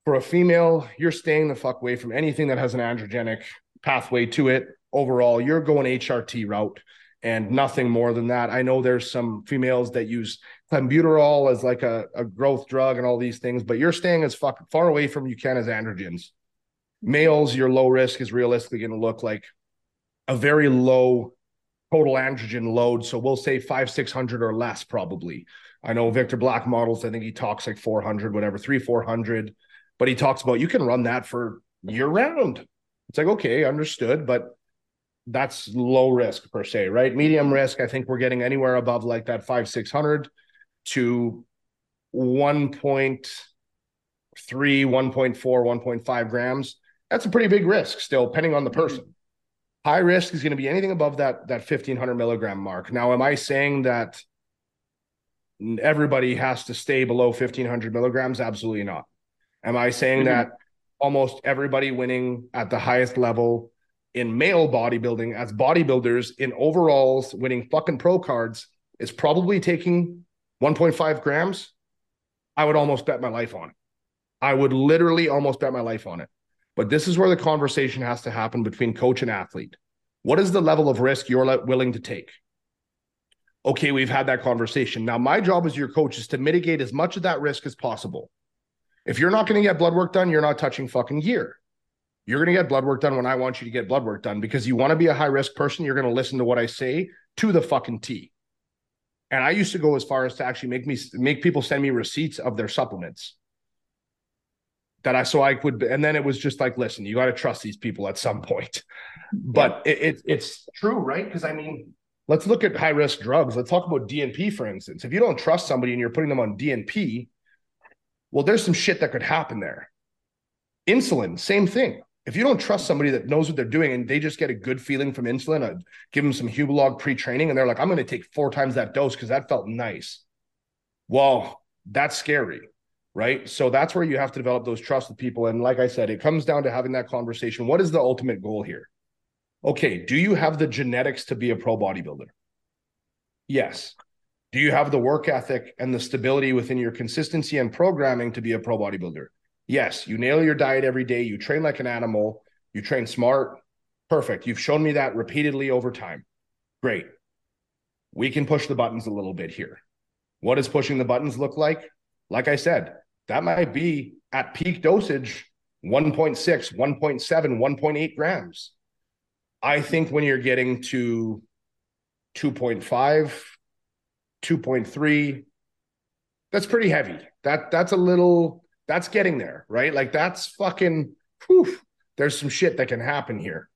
for a female. You're staying the fuck away from anything that has an androgenic pathway to it. Overall, you're going HRT route and nothing more than that. I know there's some females that use clenbuterol as like a, a growth drug and all these things, but you're staying as fuck far away from you can as androgens. Males, your low risk is realistically going to look like a very low total androgen load. So we'll say five, 600 or less, probably. I know Victor Black models, I think he talks like 400, whatever, three, 400. But he talks about you can run that for year round. It's like, okay, understood. But that's low risk per se, right? Medium risk, I think we're getting anywhere above like that five, 600 to 1.3, 1.4, 1.5 grams. That's a pretty big risk still, depending on the mm-hmm. person. High risk is going to be anything above that that 1500 milligram mark. Now, am I saying that everybody has to stay below 1500 milligrams? Absolutely not. Am I saying mm-hmm. that almost everybody winning at the highest level in male bodybuilding as bodybuilders in overalls winning fucking pro cards is probably taking 1.5 grams? I would almost bet my life on it. I would literally almost bet my life on it. But this is where the conversation has to happen between coach and athlete. What is the level of risk you're willing to take? Okay, we've had that conversation. Now, my job as your coach is to mitigate as much of that risk as possible. If you're not going to get blood work done, you're not touching fucking gear. You're going to get blood work done when I want you to get blood work done because you want to be a high risk person. You're going to listen to what I say to the fucking T. And I used to go as far as to actually make me make people send me receipts of their supplements that I so I would and then it was just like listen you got to trust these people at some point. But yeah. it, it, it's true right? Because I mean let's look at high risk drugs. Let's talk about DNP for instance. If you don't trust somebody and you're putting them on DNP well there's some shit that could happen there. Insulin same thing. If you don't trust somebody that knows what they're doing and they just get a good feeling from insulin uh, give them some Humalog pre-training and they're like I'm going to take four times that dose because that felt nice. Well that's scary right? So that's where you have to develop those trust with people. And like I said, it comes down to having that conversation. What is the ultimate goal here? Okay, do you have the genetics to be a pro bodybuilder? Yes. Do you have the work ethic and the stability within your consistency and programming to be a pro bodybuilder? Yes. You nail your diet every day. You train like an animal. You train smart. Perfect. You've shown me that repeatedly over time. Great. We can push the buttons a little bit here. What does pushing the buttons look like? Like I said, that might be at peak dosage 1.6, 1.7, 1.8 grams. I think when you're getting to 2.5, 2.3. That's pretty heavy. That that's a little that's getting there, right? Like that's fucking whew, there's some shit that can happen here.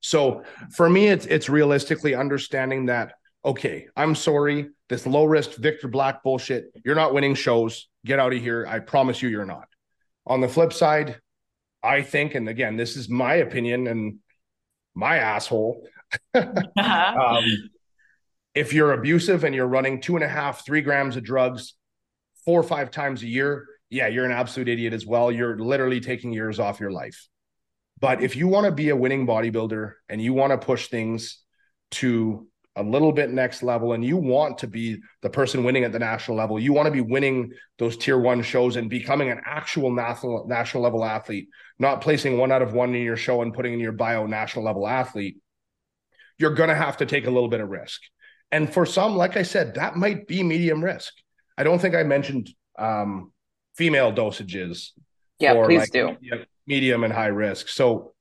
So for me, it's it's realistically understanding that okay, I'm sorry, this low risk Victor Black bullshit. You're not winning shows. Get out of here. I promise you, you're not. On the flip side, I think, and again, this is my opinion and my asshole. uh-huh. um, if you're abusive and you're running two and a half, three grams of drugs four or five times a year, yeah, you're an absolute idiot as well. You're literally taking years off your life. But if you want to be a winning bodybuilder and you want to push things to a little bit next level and you want to be the person winning at the national level, you want to be winning those tier one shows and becoming an actual national national level athlete, not placing one out of one in your show and putting in your bio national level athlete, you're going to have to take a little bit of risk. And for some, like I said, that might be medium risk. I don't think I mentioned um, female dosages. Yeah, please like do. Medium, medium, and high risk. So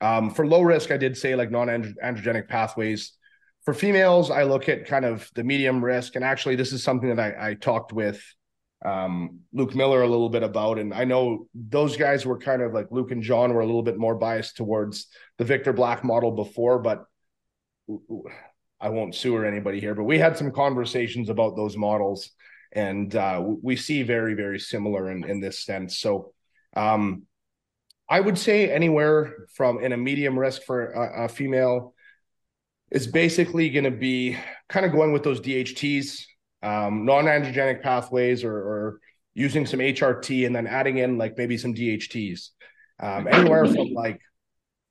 um, for low risk, I did say like non androgenic pathways. For females, I look at kind of the medium risk. And actually, this is something that I, I talked with um, Luke Miller a little bit about. And I know those guys were kind of like Luke and John were a little bit more biased towards the Victor Black model before, but I won't sue or anybody here, but we had some conversations about those models and uh, we see very, very similar in, in this sense. So um, I would say anywhere from in a medium risk for a, a female is basically going to be kind of going with those DHTs, um, non-androgenic pathways, or, or, using some HRT and then adding in like maybe some DHTs, um, anywhere from like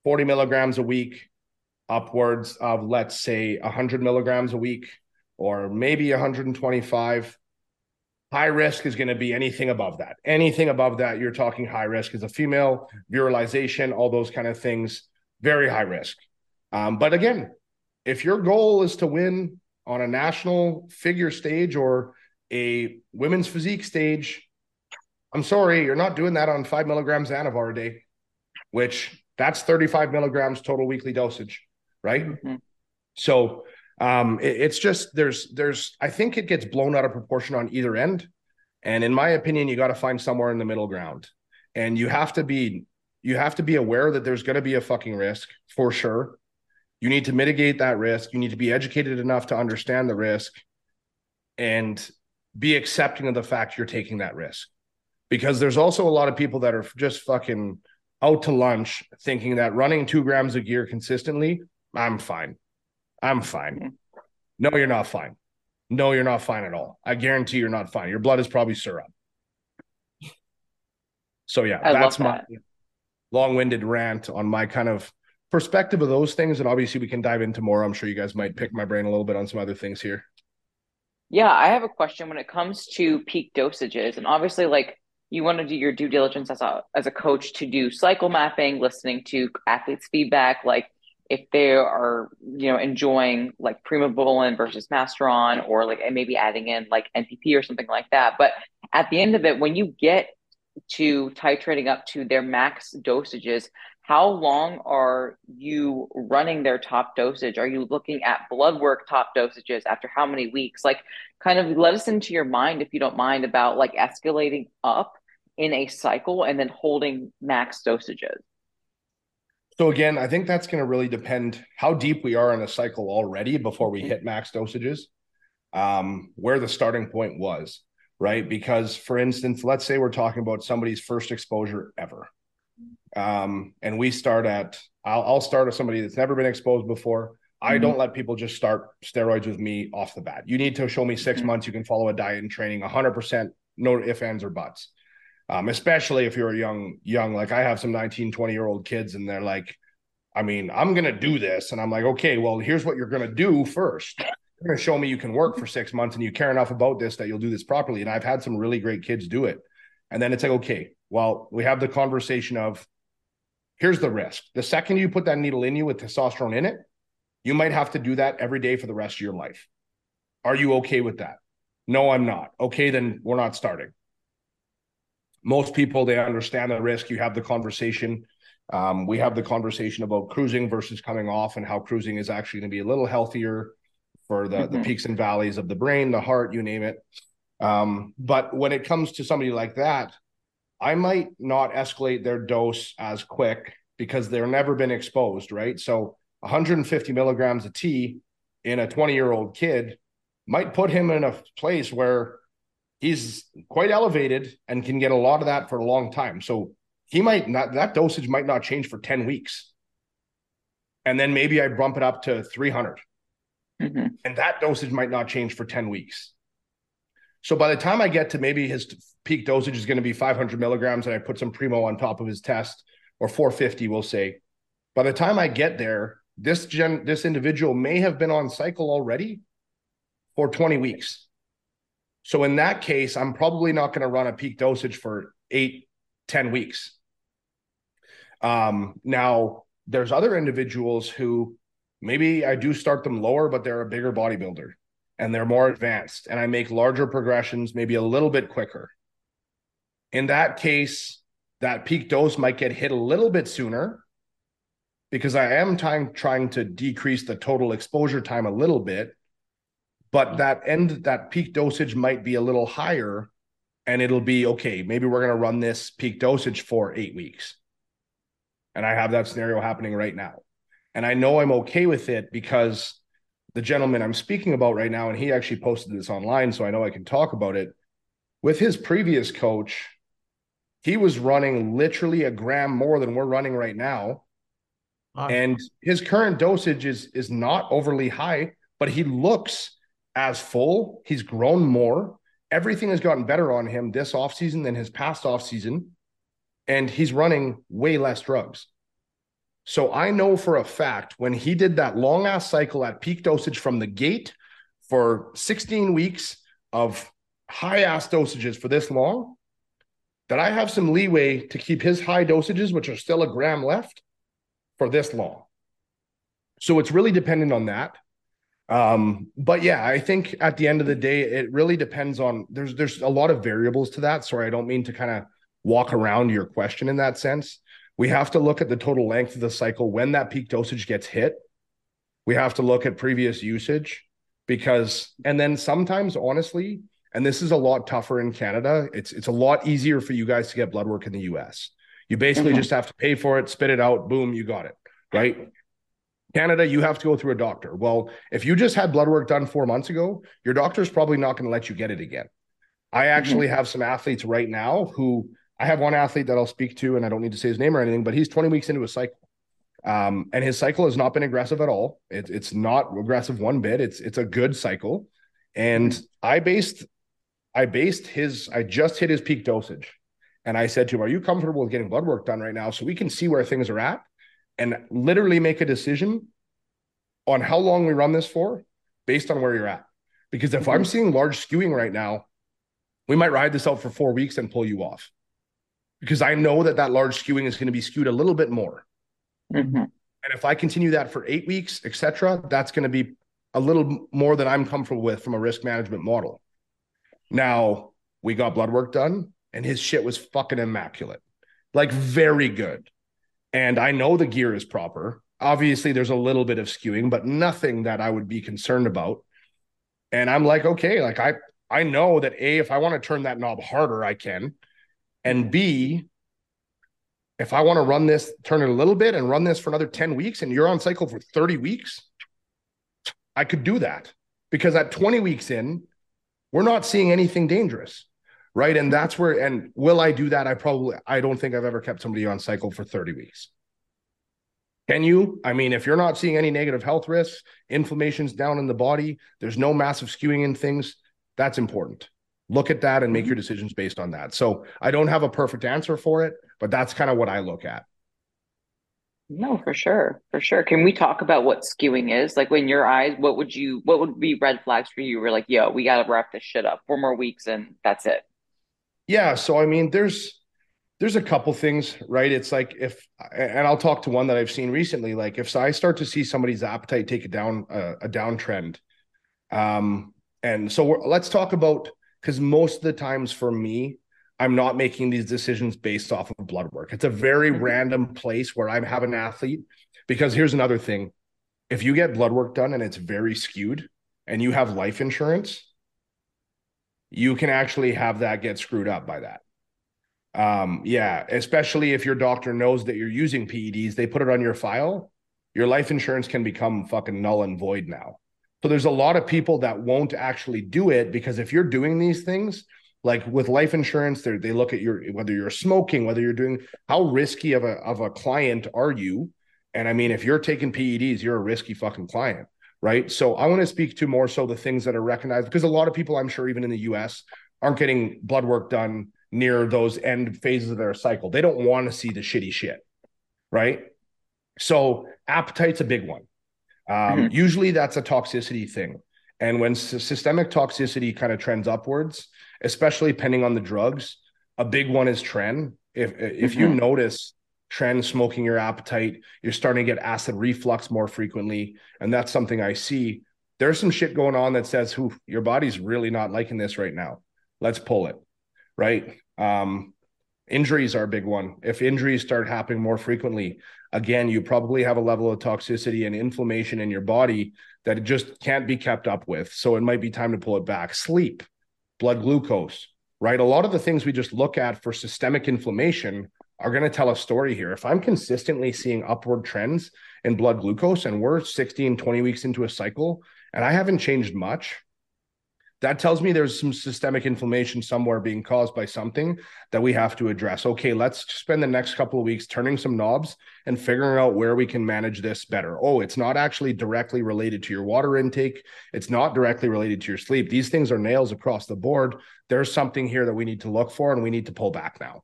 40 milligrams a week upwards of let's say 100 milligrams a week, or maybe 125. High risk is going to be anything above that. Anything above that, you're talking high risk as a female, virilization, all those kind of things, very high risk. Um, but again, if your goal is to win on a national figure stage or a women's physique stage, I'm sorry, you're not doing that on five milligrams Anavar a day, which that's 35 milligrams total weekly dosage, right? Mm-hmm. So um, it, it's just there's there's I think it gets blown out of proportion on either end, and in my opinion, you got to find somewhere in the middle ground, and you have to be you have to be aware that there's going to be a fucking risk for sure you need to mitigate that risk. You need to be educated enough to understand the risk and be accepting of the fact you're taking that risk. Because there's also a lot of people that are just fucking out to lunch thinking that running two grams of gear consistently, I'm fine. I'm fine. No, you're not fine. No, you're not fine at all. I guarantee you're not fine. Your blood is probably syrup. So yeah, I that's my long-winded rant on my kind of perspective of those things, and obviously we can dive into more. I'm sure you guys might pick my brain a little bit on some other things here. Yeah, I have a question when it comes to peak dosages, and obviously, like you want to do your due diligence as a as a coach to do cycle mapping, listening to athletes' feedback, like if they are you know enjoying like primobolan versus masteron, or like maybe adding in like NPP or something like that. But at the end of it, when you get to titrating up to their max dosages, how long are you running their top dosage? Are you looking at blood work top dosages after how many weeks? Like, kind of let us into your mind, if you don't mind, about like escalating up in a cycle and then holding max dosages. So again, I think that's going to really depend how deep we are in a cycle already before we mm-hmm. hit max dosages, um, where the starting point was, right? Because for instance, let's say we're talking about somebody's first exposure ever um, and we start at I'll, I'll start with somebody that's never been exposed before. I mm-hmm. don't let people just start steroids with me off the bat. You need to show me 6 mm-hmm. months. You can follow a diet and training 100%, no ifs, ands, or buts. Um, especially if you're a young, young, like I have some 19, 20 year old kids and they're like, I mean, I'm going to do this. And I'm like, okay, well, here's what you're going to do first. You're going to show me you can work for six months and you care enough about this that you'll do this properly. And I've had some really great kids do it. And then it's like, okay, well, we have the conversation of Here's the risk. The second you put that needle in you with testosterone in it, you might have to do that every day for the rest of your life. Are you okay with that? No, I'm not. Okay, then we're not starting. Most people, they understand the risk. You have the conversation. Um, we have the conversation about cruising versus coming off and how cruising is actually going to be a little healthier for the the Mhm. peaks and valleys of the brain, the heart, you name it. Um, but when it comes to somebody like that, I might not escalate their dose as quick because they're never been exposed, right? So 150 milligrams of T in a 20 year old kid might put him in a place where he's quite elevated and can get a lot of that for a long time. So he might not, that dosage might not change for 10 weeks. And then maybe I bump it up to 300 Mhm. and that dosage might not change for 10 weeks. So by the time I get to maybe his peak dosage is going to be 500 milligrams and I put some primo on top of his test or 450, we'll say. By the time I get there, this gen this individual may have been on cycle already for 20 weeks. So in that case, I'm probably not going to run a peak dosage for eight, 10 weeks. Um, now there's other individuals who maybe I do start them lower, but they're a bigger bodybuilder and they're more advanced, and I make larger progressions, maybe a little bit quicker. In that case, that peak dose might get hit a little bit sooner because I am trying trying to decrease the total exposure time a little bit, but that end that peak dosage might be a little higher, and it'll be okay. Maybe we're gonna run this peak dosage for eight weeks, and I have that scenario happening right now. And I know I'm okay with it because the gentleman I'm speaking about right now, and he actually posted this online, so I know I can talk about it. With his previous coach, he was running literally a gram more than we're running right now. Wow. And his current dosage is is not overly high, but he looks as full. He's grown more. Everything has gotten better on him this offseason than his past offseason. And he's running way less drugs. So I know for a fact when he did that long ass cycle at peak dosage from the gate for 16 weeks of high ass dosages for this long, that I have some leeway to keep his high dosages, which are still a gram left, for this long. So it's really dependent on that. Um, but yeah, I think at the end of the day, it really depends on there's there's a lot of variables to that. Sorry, I don't mean to kind of walk around your question in that sense. We have to look at the total length of the cycle when that peak dosage gets hit. We have to look at previous usage because, and then sometimes, honestly, and this is a lot tougher in Canada. It's it's a lot easier for you guys to get blood work in the US. You basically Mhm. just have to pay for it, spit it out, boom, you got it, right? Canada, you have to go through a doctor. Well, if you just had blood work done four months ago, your doctor's probably not going to let you get it again. I actually have some athletes right now who I have one athlete that I'll speak to, and I don't need to say his name or anything, but he's 20 weeks into a cycle. Um, and his cycle has not been aggressive at all. It, it's not aggressive one bit. It's it's a good cycle. And I based I based his I just hit his peak dosage. And I said to him, Are you comfortable with getting blood work done right now so we can see where things are at and literally make a decision on how long we run this for based on where you're at? Because if I'm seeing large skewing right now, we might ride this out for four weeks and pull you off because I know that that large skewing is going to be skewed a little bit more. Mhm. And if I continue that for eight weeks, etc., that's going to be a little more than I'm comfortable with from a risk management model. Now we got blood work done, and his shit was fucking immaculate, like very good. And I know the gear is proper. Obviously, there's a little bit of skewing, but nothing that I would be concerned about. And I'm like, okay, like I I know that a if I want to turn that knob harder, I can, and b if I want to run this, turn it a little bit and run this for another 10 weeks and you're on cycle for 30 weeks, I could do that because at 20 weeks in, we're not seeing anything dangerous. Right. And that's where, and will I do that? I probably, I don't think I've ever kept somebody on cycle for 30 weeks. Can you? I mean, if you're not seeing any negative health risks, inflammation's down in the body, there's no massive skewing in things, that's important. Look at that and make your decisions based on that. So I don't have a perfect answer for it, but that's kind of what I look at. No, for sure, for sure. Can we talk about what skewing is? Like, when your eyes, what would you, what would be red flags for you? We're like, yo, we got to wrap this shit up. Four more weeks and that's it. Yeah. So I mean, there's there's a couple things, right? It's like if, and I'll talk to one that I've seen recently. Like if I start to see somebody's appetite take a down uh, a downtrend, um, and so we're, let's talk about because most of the times for me, I'm not making these decisions based off of blood work. It's a very Mhm. random place where I have an athlete. Because here's another thing: if you get blood work done and it's very skewed, and you have life insurance, you can actually have that get screwed up by that. Um, yeah, especially if your doctor knows that you're using PEDs, they put it on your file, your life insurance can become fucking null and void now. So there's a lot of people that won't actually do it because if you're doing these things, like with life insurance, they they look at your whether you're smoking, whether you're doing how risky of a of a client are you? And I mean, if you're taking PEDs, you're a risky fucking client, right? So I want to speak to more so the things that are recognized because a lot of people, I'm sure, even in the US, aren't getting blood work done near those end phases of their cycle. They don't want to see the shitty shit, right? So appetite's a big one. Um, mm-hmm. Usually that's a toxicity thing. And when systemic toxicity kind of trends upwards, especially depending on the drugs, a big one is tren. If if mm-hmm. you notice tren smoking your appetite, you're starting to get acid reflux more frequently, and that's something I see. There's some shit going on that says, "Who your body's really not liking this right now. Let's pull it." Right? Um, injuries are a big one. If injuries start happening more frequently, again, you probably have a level of toxicity and inflammation in your body that it just can't be kept up with. So it might be time to pull it back. Sleep, blood glucose, right? A lot of the things we just look at for systemic inflammation are going to tell a story here. If I'm consistently seeing upward trends in blood glucose and we're 16, 20 weeks into a cycle and I haven't changed much, that tells me there's some systemic inflammation somewhere being caused by something that we have to address. Okay, let's spend the next couple of weeks turning some knobs and figuring out where we can manage this better. Oh, it's not actually directly related to your water intake, it's not directly related to your sleep. These things are nails across the board. There's something here that we need to look for and we need to pull back now.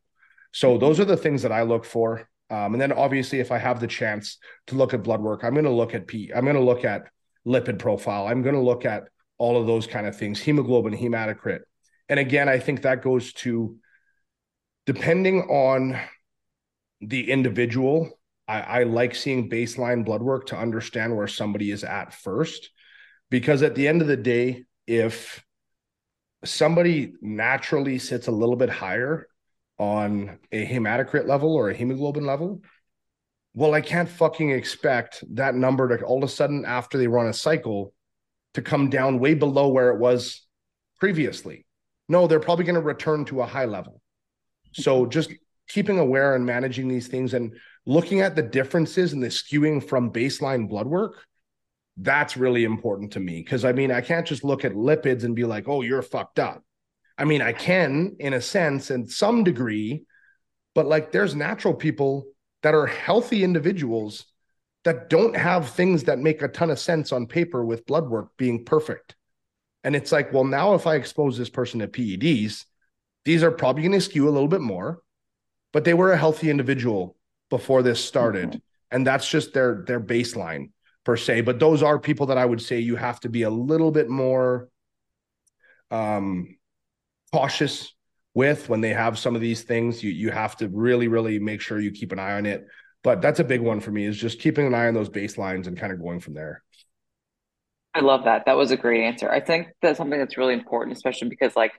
So those are the things that I look for. Um, and then obviously, if I have the chance to look at blood work, I'm going to look at P. I'm going to look at lipid profile. I'm going to look at all of those kind of things, hemoglobin, hematocrit. And again, I think that goes to depending on the individual. I, I like seeing baseline blood work to understand where somebody is at first, because at the end of the day, if somebody naturally sits a little bit higher on a hematocrit level or a hemoglobin level, well, I can't fucking expect that number to all of a sudden after they run a cycle to come down way below where it was previously. No, they're probably going to return to a high level. So just keeping aware and managing these things and looking at the differences and the skewing from baseline blood work, that's really important to me. Cause I mean, I can't just look at lipids and be like, oh, you're fucked up. I mean, I can in a sense, in some degree, but like there's natural people that are healthy individuals that don't have things that make a ton of sense on paper with blood work being perfect. And it's like, well, now if I expose this person to PEDs, these are probably going to skew a little bit more, but they were a healthy individual before this started. Mm-hmm. And that's just their their baseline per se. But those are people that I would say you have to be a little bit more um cautious with when they have some of these things. You you have to really, really make sure you keep an eye on it but that's a big one for me is just keeping an eye on those baselines and kind of going from there. I love that. That was a great answer. I think that's something that's really important, especially because like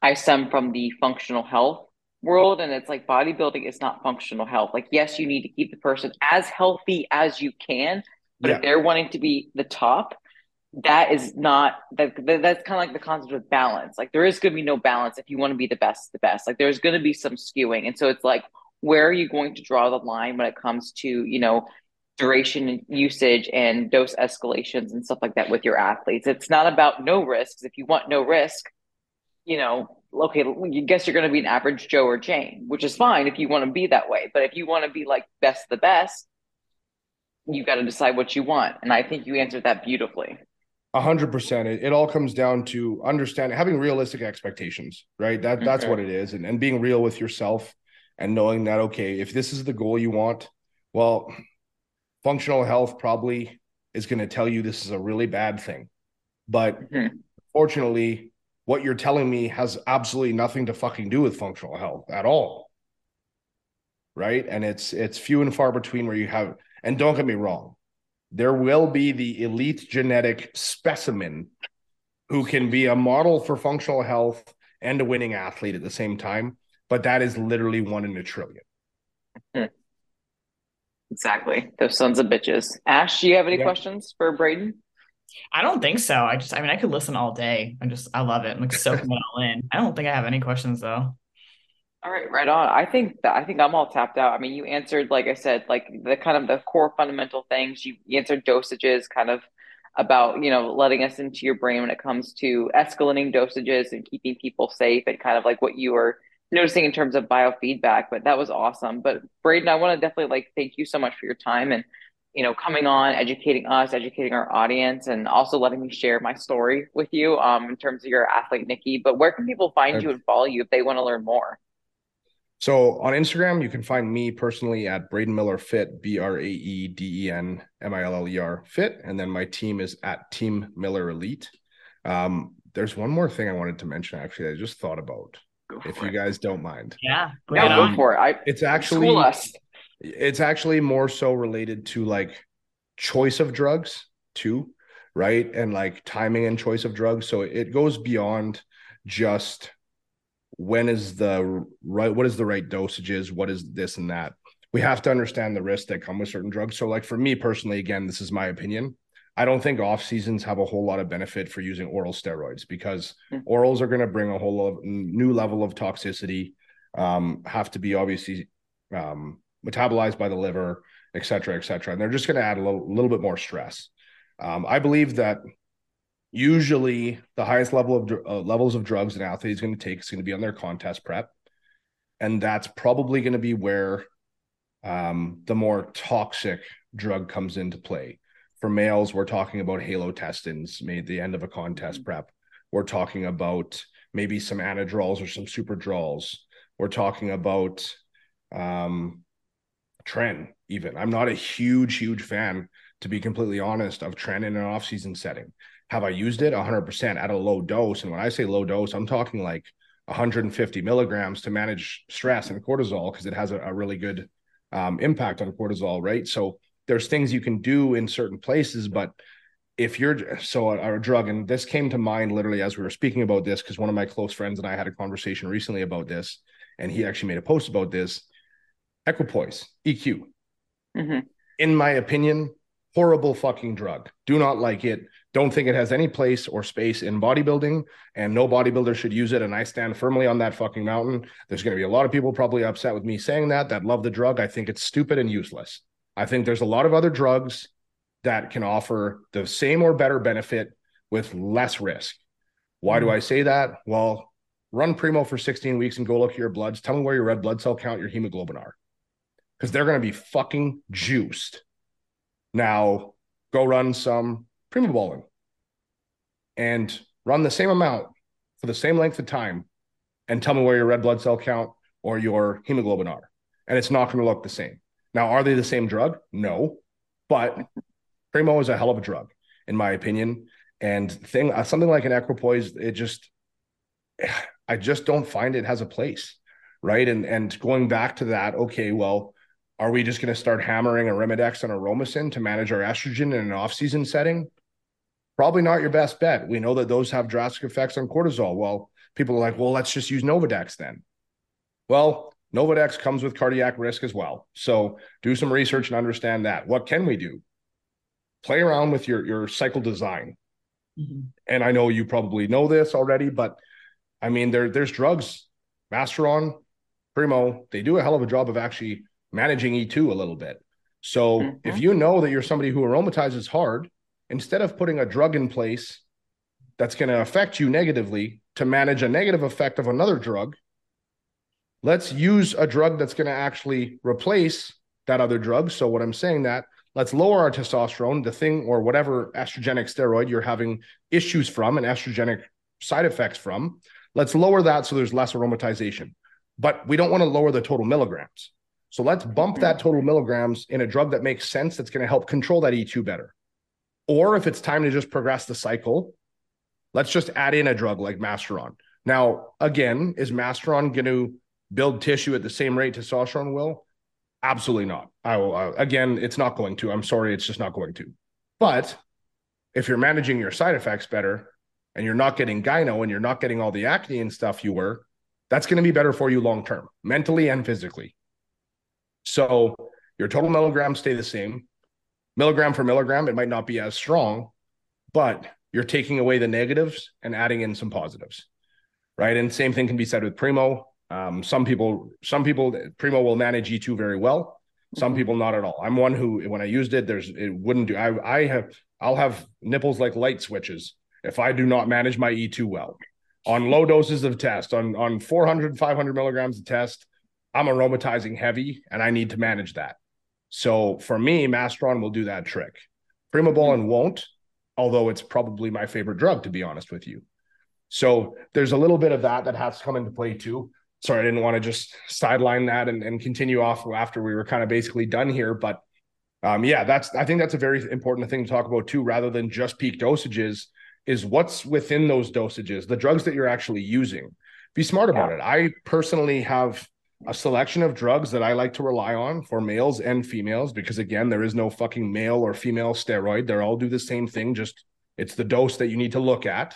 I stem from the functional health world and it's like bodybuilding is not functional health. Like, yes, you need to keep the person as healthy as you can, but yeah. if they're wanting to be the top, that is not that, that that's kind of like the concept of balance. Like there is going to be no balance if you want to be the best, the best. Like there's going to be some skewing. And so it's like where are you going to draw the line when it comes to you know duration and usage and dose escalations and stuff like that with your athletes it's not about no risks if you want no risk you know okay you guess you're going to be an average joe or jane which is fine if you want to be that way but if you want to be like best the best you got to decide what you want and i think you answered that beautifully a hundred percent. It all comes down to understanding having realistic expectations, right? That that's okay. what it is, and, and being real with yourself and knowing that okay if this is the goal you want well functional health probably is going to tell you this is a really bad thing. But mm-hmm. fortunately what you're telling me has absolutely nothing to fucking do with functional health at all. Right? And it's it's few and far between where you have and don't get me wrong there will be the elite genetic specimen who can be a model for functional health and a winning athlete at the same time but that is literally one in a trillion. Hmm. Exactly. Those sons of bitches. Ash, do you have any yeah. questions for Braeden? I don't think so. I just, I mean, I could listen all day. I just, I love it. I'm like soaking it all in. I don't think I have any questions though. All right, right on. I think that I think I'm all tapped out. I mean, you answered, like I said, like the kind of the core fundamental things. You answered dosages, kind of about you know letting us into your brain when it comes to escalating dosages and keeping people safe, and kind of like what you were noticing in terms of biofeedback. But that was awesome. But Braden, I want to definitely like thank you so much for your time and you know, coming on, educating us, educating our audience, and also letting me share my story with you um, in terms of your athlete, Nikki. But where can people find you and follow you if they want to learn more? So on Instagram, you can find me personally at Braden Miller Fit, B R A E D E N M I L L E R Fit. And then my team is at Team Miller Elite. Um, there's one more thing I wanted to mention actually, I just thought about. If you guys don't mind. Yeah. Yeah, go for it. I, it's actually it's actually more so related to like choice of drugs too right? And like timing and choice of drugs. So it goes beyond just when is the right what is the right dosages what is this and that. We have to understand the risks that come with certain drugs. So like for me personally again this is my opinion i don't think off seasons have a whole lot of benefit for using oral steroids because mm. orals are going to bring a whole lot of new level of toxicity um, have to be obviously um, metabolized by the liver, et cetera, et cetera. And they're just going to add a little, little bit more stress. Um, I believe that usually the highest level of uh, levels of drugs an athlete is going to take is going to be on their contest prep. And that's probably going to be where um, the more toxic drug comes into play. For males, we're talking about halotestins made the end of a contest mm-hmm. prep. We're talking about maybe some anadrols or some superdrols. We're talking about um, tren even i'm not a huge huge fan to be completely honest of tren in an off-season setting have i used it 100% at a low dose and when i say low dose i'm talking like 150 milligrams to manage stress and cortisol because it has a, a really good um, impact on cortisol right so there's things you can do in certain places but if you're so a, a drug and this came to mind literally as we were speaking about this because one of my close friends and i had a conversation recently about this and he actually made a post about this. Equipoise eq mm-hmm. in my opinion horrible fucking drug. Do not like it. Don't think it has any place or space in bodybuilding and no bodybuilder should use it and i stand firmly on that fucking mountain. There's going to be a lot of people probably upset with me saying that that love the drug. I think it's stupid and useless i think there's a lot of other drugs that can offer the same or better benefit with less risk why do mm-hmm. i say that well run primo for 16 weeks and go look at your bloods tell me where your red blood cell count your hemoglobin are because they're going to be fucking juiced. Now, go run some primo balling and run the same amount for the same length of time and tell me where your red blood cell count or your hemoglobin are. And it's not going to look the same. Now, are they the same drug? No, but Primo is a hell of a drug, in my opinion. And thing, uh, something like an equipoise, it just, I just don't find it has a place, right? And and going back to that, okay, well, are we just going to start hammering Arimidex and a Aromasin to manage our estrogen in an off-season setting? Probably not your best bet. We know that those have drastic effects on cortisol. Well, people are like, well, let's just use Novadex then. Well, Nolvadex comes with cardiac risk as well. So do some research and understand that. What can we do? Play around with your, your cycle design. Mm-hmm. And I know you probably know this already, but I mean, there, there's drugs, Masteron, Primo, they do a hell of a job of actually managing E2 a little bit. So mm-hmm. if you know that you're somebody who aromatizes hard, instead of putting a drug in place that's going to affect you negatively to manage a negative effect of another drug, let's use a drug that's going to actually replace that other drug. So what I'm saying that let's lower our testosterone, the thing or whatever estrogenic steroid you're having issues from and estrogenic side effects from. Let's lower that so there's less aromatization. But we don't want to lower the total milligrams. So let's bump that total milligrams in a drug that makes sense that's going to help control that E2 better. Or if it's time to just progress the cycle, let's just add in a drug like Masteron. Now, again, is Masteron going to build tissue at the same rate testosterone will? Absolutely not. I will, uh, again, it's not going to. I'm sorry, it's just not going to. But if you're managing your side effects better and you're not getting gyno and you're not getting all the acne and stuff you were, that's going to be better for you long term, mentally and physically. So your total milligrams stay the same. Milligram for milligram, it might not be as strong, but you're taking away the negatives and adding in some positives, right? And same thing can be said with Primo. Um, some people, some people, Primo will manage E2 very well. Some mm-hmm. people not at all. I'm one who, when I used it, there's it wouldn't do. I I have I'll have nipples like light switches if I do not manage my E2 well. On low doses of test, on on 400, 500 milligrams of test, I'm aromatizing heavy, and I need to manage that. So for me, Mastron will do that trick. Primobolan mm-hmm. won't, although it's probably my favorite drug, to be honest with you. So there's a little bit of that that has to come into play too. Sorry, I didn't want to just sideline that and, and continue off after we were kind of basically done here. But um, yeah, that's I think that's a very important thing to talk about too, rather than just peak dosages, is what's within those dosages, the drugs that you're actually using. Be smart about yeah. it. I personally have a selection of drugs that I like to rely on for males and females because again, there is no fucking male or female steroid. They all do the same thing, just it's the dose that you need to look at.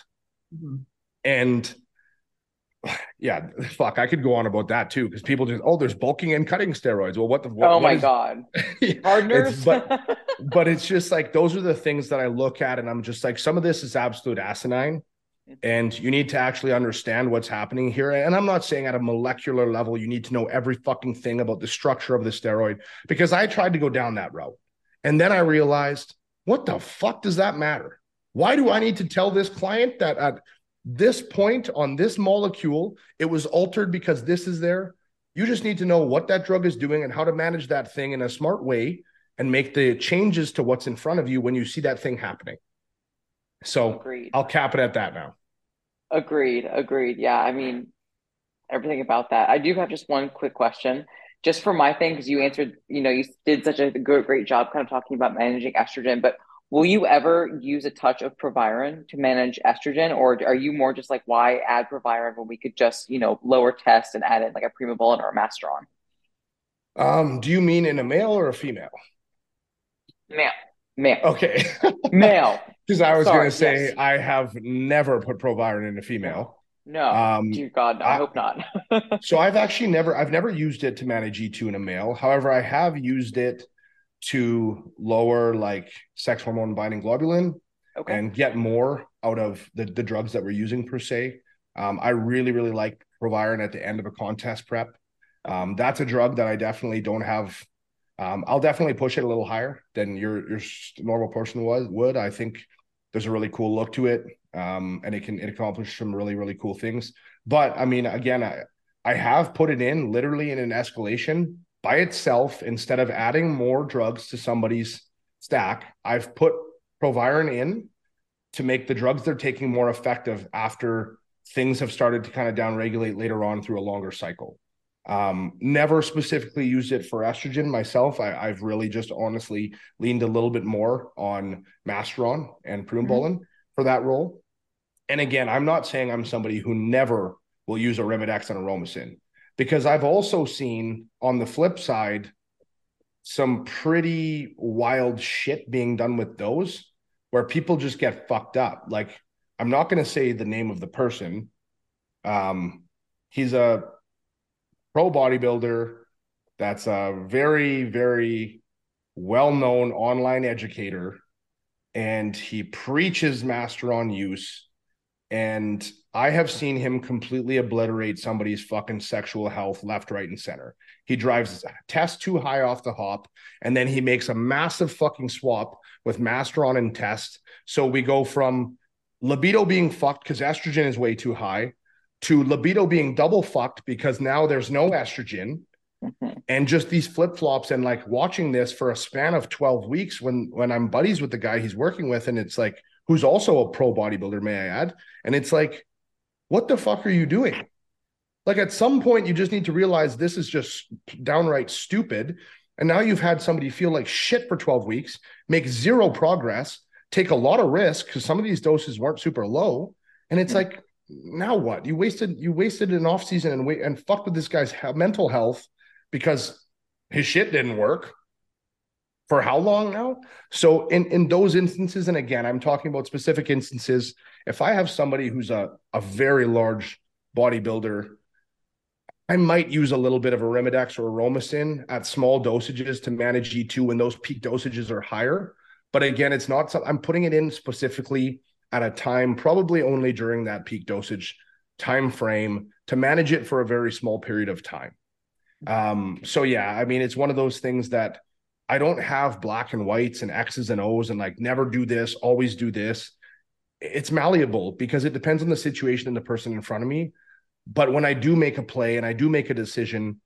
Mm-hmm. And yeah, fuck, I could go on about that too because people just oh, there's bulking and cutting steroids. Well, what the what, oh my is, god, partners. but but it's just like those are the things that I look at, and I'm just like some of this is absolute asinine, and you need to actually understand what's happening here. And I'm not saying at a molecular level you need to know every fucking thing about the structure of the steroid because I tried to go down that route, and then I realized what the fuck does that matter? Why do I need to tell this client that at this point on this molecule, it was altered because this is there. You just need to know what that drug is doing and how to manage that thing in a smart way and make the changes to what's in front of you when you see that thing happening. So agreed. I'll cap it at that now. Agreed. Agreed. Yeah. I mean, everything about that. I do have just one quick question. Just for my thing, because you answered, you know, you did such a good, great job kind of talking about managing estrogen, but Will you ever use a touch of Proviron to manage estrogen, or are you more just like, why add Proviron when we could just, you know, lower test and add in like a Primobolan or a Masteron? Um, do you mean in a male or a female? Male. Male. Okay. male. Because I was going to say yes. I have never put Proviron in a female. No. Um, Dear God, no, I, I hope not. so I've actually never, I've never used it to manage E2 in a male. However, I have used it to lower like sex hormone binding globulin okay. and get more out of the, the drugs that we're using per se. Um, I really, really like Proviron at the end of a contest prep. Um, that's a drug that I definitely don't have. Um, I'll definitely push it a little higher than your your normal person was would. I think there's a really cool look to it, um, and it can it accomplish some really really cool things. But I mean, again, I I have put it in literally in an escalation by itself instead of adding more drugs to somebody's stack. I've put Proviron in to make the drugs they're taking more effective after things have started to kind of downregulate later on through a longer cycle. Um, never specifically used it for estrogen myself. I, have really just honestly leaned a little bit more on Masteron and Primobolan mm-hmm. for that role. And again, I'm not saying I'm somebody who never will use a Arimidex and a Aromasin because I've also seen on the flip side some pretty wild shit being done with those where people just get fucked up. Like I'm not going to say the name of the person. Um, he's a pro bodybuilder that's a very, very well known online educator, and he preaches master on use. And I have seen him completely obliterate somebody's fucking sexual health left, right, and center. He drives test too high off the hop, and then he makes a massive fucking swap with Masteron and test. So we go from libido being fucked because estrogen is way too high to libido being double fucked because now there's no estrogen. Mm-hmm. And just these flip flops and like watching this for a span of 12 weeks when when I'm buddies with the guy he's working with, and it's like who's also a pro bodybuilder, may I add. And it's like what the fuck are you doing? Like at some point, you just need to realize this is just downright stupid. And now you've had somebody feel like shit for 12 weeks, make zero progress, take a lot of risk because some of these doses weren't super low. And it's mm-hmm. like, now what? You wasted you wasted an off season and wait and fucked with this guy's mental health because his shit didn't work for how long now? So in in those instances, and again, I'm talking about specific instances if I have somebody who's a, a very large bodybuilder, I might use a little bit of Arimidex or Aromasin at small dosages to manage E2 when those peak dosages are higher. But again, it's not something I'm putting it in specifically at a time, probably only during that peak dosage time frame to manage it for a very small period of time. Um, so yeah, I mean, it's one of those things that I don't have black and whites and X's and O's and like never do this, always do this. It's malleable because it depends on the situation and the person in front of me. But when I do make a play and I do make a decision,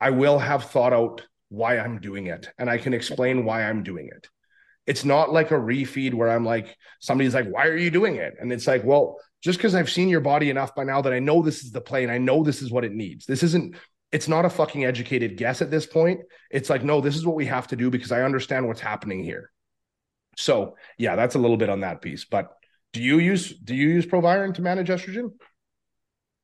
I will have thought out why I'm doing it and I can explain why I'm doing it. It's not like a refeed where I'm like, somebody's like, why are you doing it? And it's like, well, just because I've seen your body enough by now that I know this is the play and I know this is what it needs. This isn't, it's not a fucking educated guess at this point. It's like, no, this is what we have to do because I understand what's happening here. So yeah, that's a little bit on that piece. But do you use do you use Proviron to manage estrogen?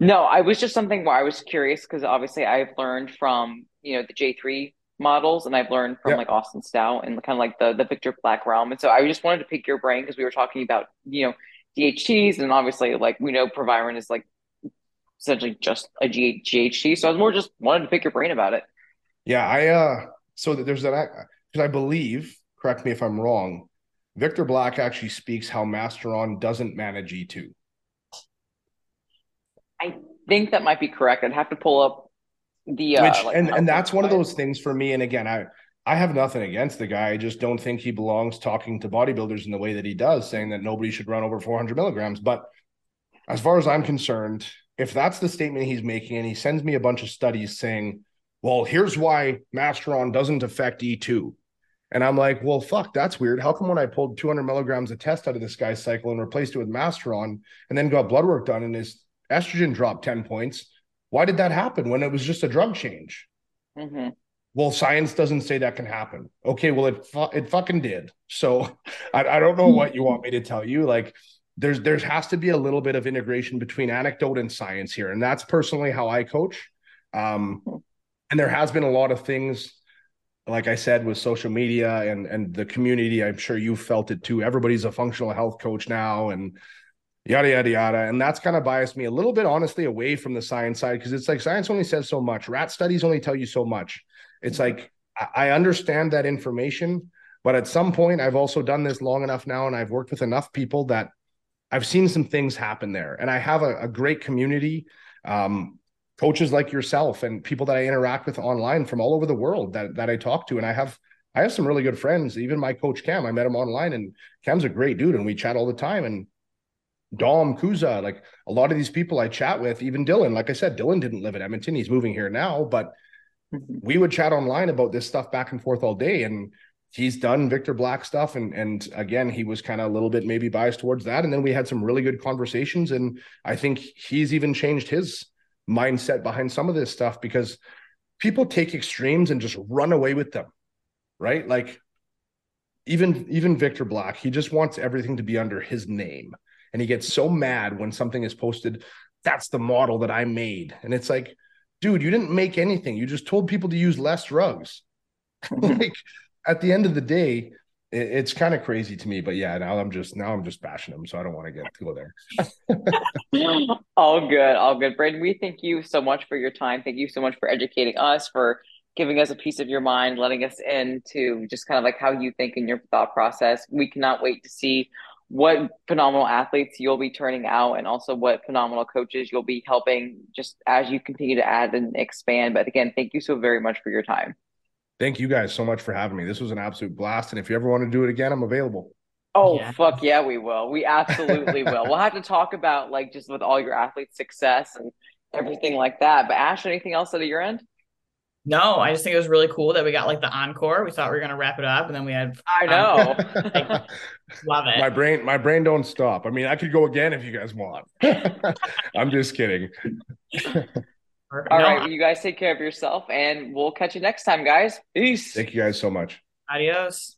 No, I was just something where I was curious because obviously I've learned from you know the J three models and I've learned from like Austin Stout and kind of like the the Victor Black realm. And so I just wanted to pick your brain because we were talking about you know DHTs and obviously like we know Proviron is like essentially just a GHT. So I was more just wanted to pick your brain about it. Yeah, I uh so there's that because I believe, correct me if I'm wrong, Victor Black actually speaks how Masteron doesn't manage E2. I think that might be correct. I'd have to pull up the uh, Which, like, and and that's one of those things for me. And again, I I have nothing against the guy. I just don't think he belongs talking to bodybuilders in the way that he does, saying that nobody should run over 400 milligrams. But as far as I'm concerned, if that's the statement he's making, and he sends me a bunch of studies saying, well, here's why Masteron doesn't affect E2. And I'm like, well, fuck, that's weird. How come when I pulled 200 milligrams of test out of this guy's cycle and replaced it with Masteron and then got blood work done and his estrogen dropped 10 points, why did that happen when it was just a drug change? Mm-hmm. Well, science doesn't say that can happen. Okay, well, it fu- it fucking did. So I, I don't know what you want me to tell you. Like, there's there has to be a little bit of integration between anecdote and science here, and that's personally how I coach. Um, and there has been a lot of things, like I said, with social media and and the community. I'm sure you felt it too. Everybody's a functional health coach now, and yada yada yada and that's kind of biased me a little bit honestly away from the science side because it's like science only says so much rat studies only tell you so much it's like i understand that information but at some point i've also done this long enough now and i've worked with enough people that I've seen some things happen there, and I have a, a great community, um, coaches like yourself, and people that I interact with online from all over the world that that I talk to, and I have I have some really good friends. Even my coach Cam, I met him online, and Cam's a great dude, and we chat all the time. And Dom Kuza, like a lot of these people I chat with, even Dylan. Like I said, Dylan didn't live in Edmonton; he's moving here now, but mm-hmm. we would chat online about this stuff back and forth all day, and he's done Victor Black stuff, and and again, he was kind of a little bit maybe biased towards that. And then we had some really good conversations, and I think he's even changed his mindset behind some of this stuff because people take extremes and just run away with them, right? Like even even Victor Black, he just wants everything to be under his name, and he gets so mad when something is posted. That's the model that I made, and it's like, dude, you didn't make anything. You just told people to use less drugs. like at the end of the day, it, it's kind of crazy to me. But yeah, now I'm just now I'm just bashing him, so I don't want to get to go there. all good, all good. Braden, we thank you so much for your time. Thank you so much for educating us, for giving us a piece of your mind, letting us into just kind of like how you think in your thought process. We cannot wait to see what phenomenal athletes you'll be turning out and also what phenomenal coaches you'll be helping just as you continue to add and expand. But again, thank you so very much for your time thank you guys so much for having me. This was an absolute blast. And if you ever want to do it again, I'm available. Oh yeah. fuck yeah, we will. We absolutely will. We'll have to talk about like just with all your athletes' success and everything like that. But Ash, anything else at your end? No, I just think it was really cool that we got like the encore. We thought we were gonna wrap it up, and then we had. I know. like, love it. My brain, my brain don't stop. I mean, I could go again if you guys want. I'm just kidding. Perfect. All no, right, well, you guys take care of yourself, and we'll catch you next time, guys. Peace. Thank you guys so much. Adios.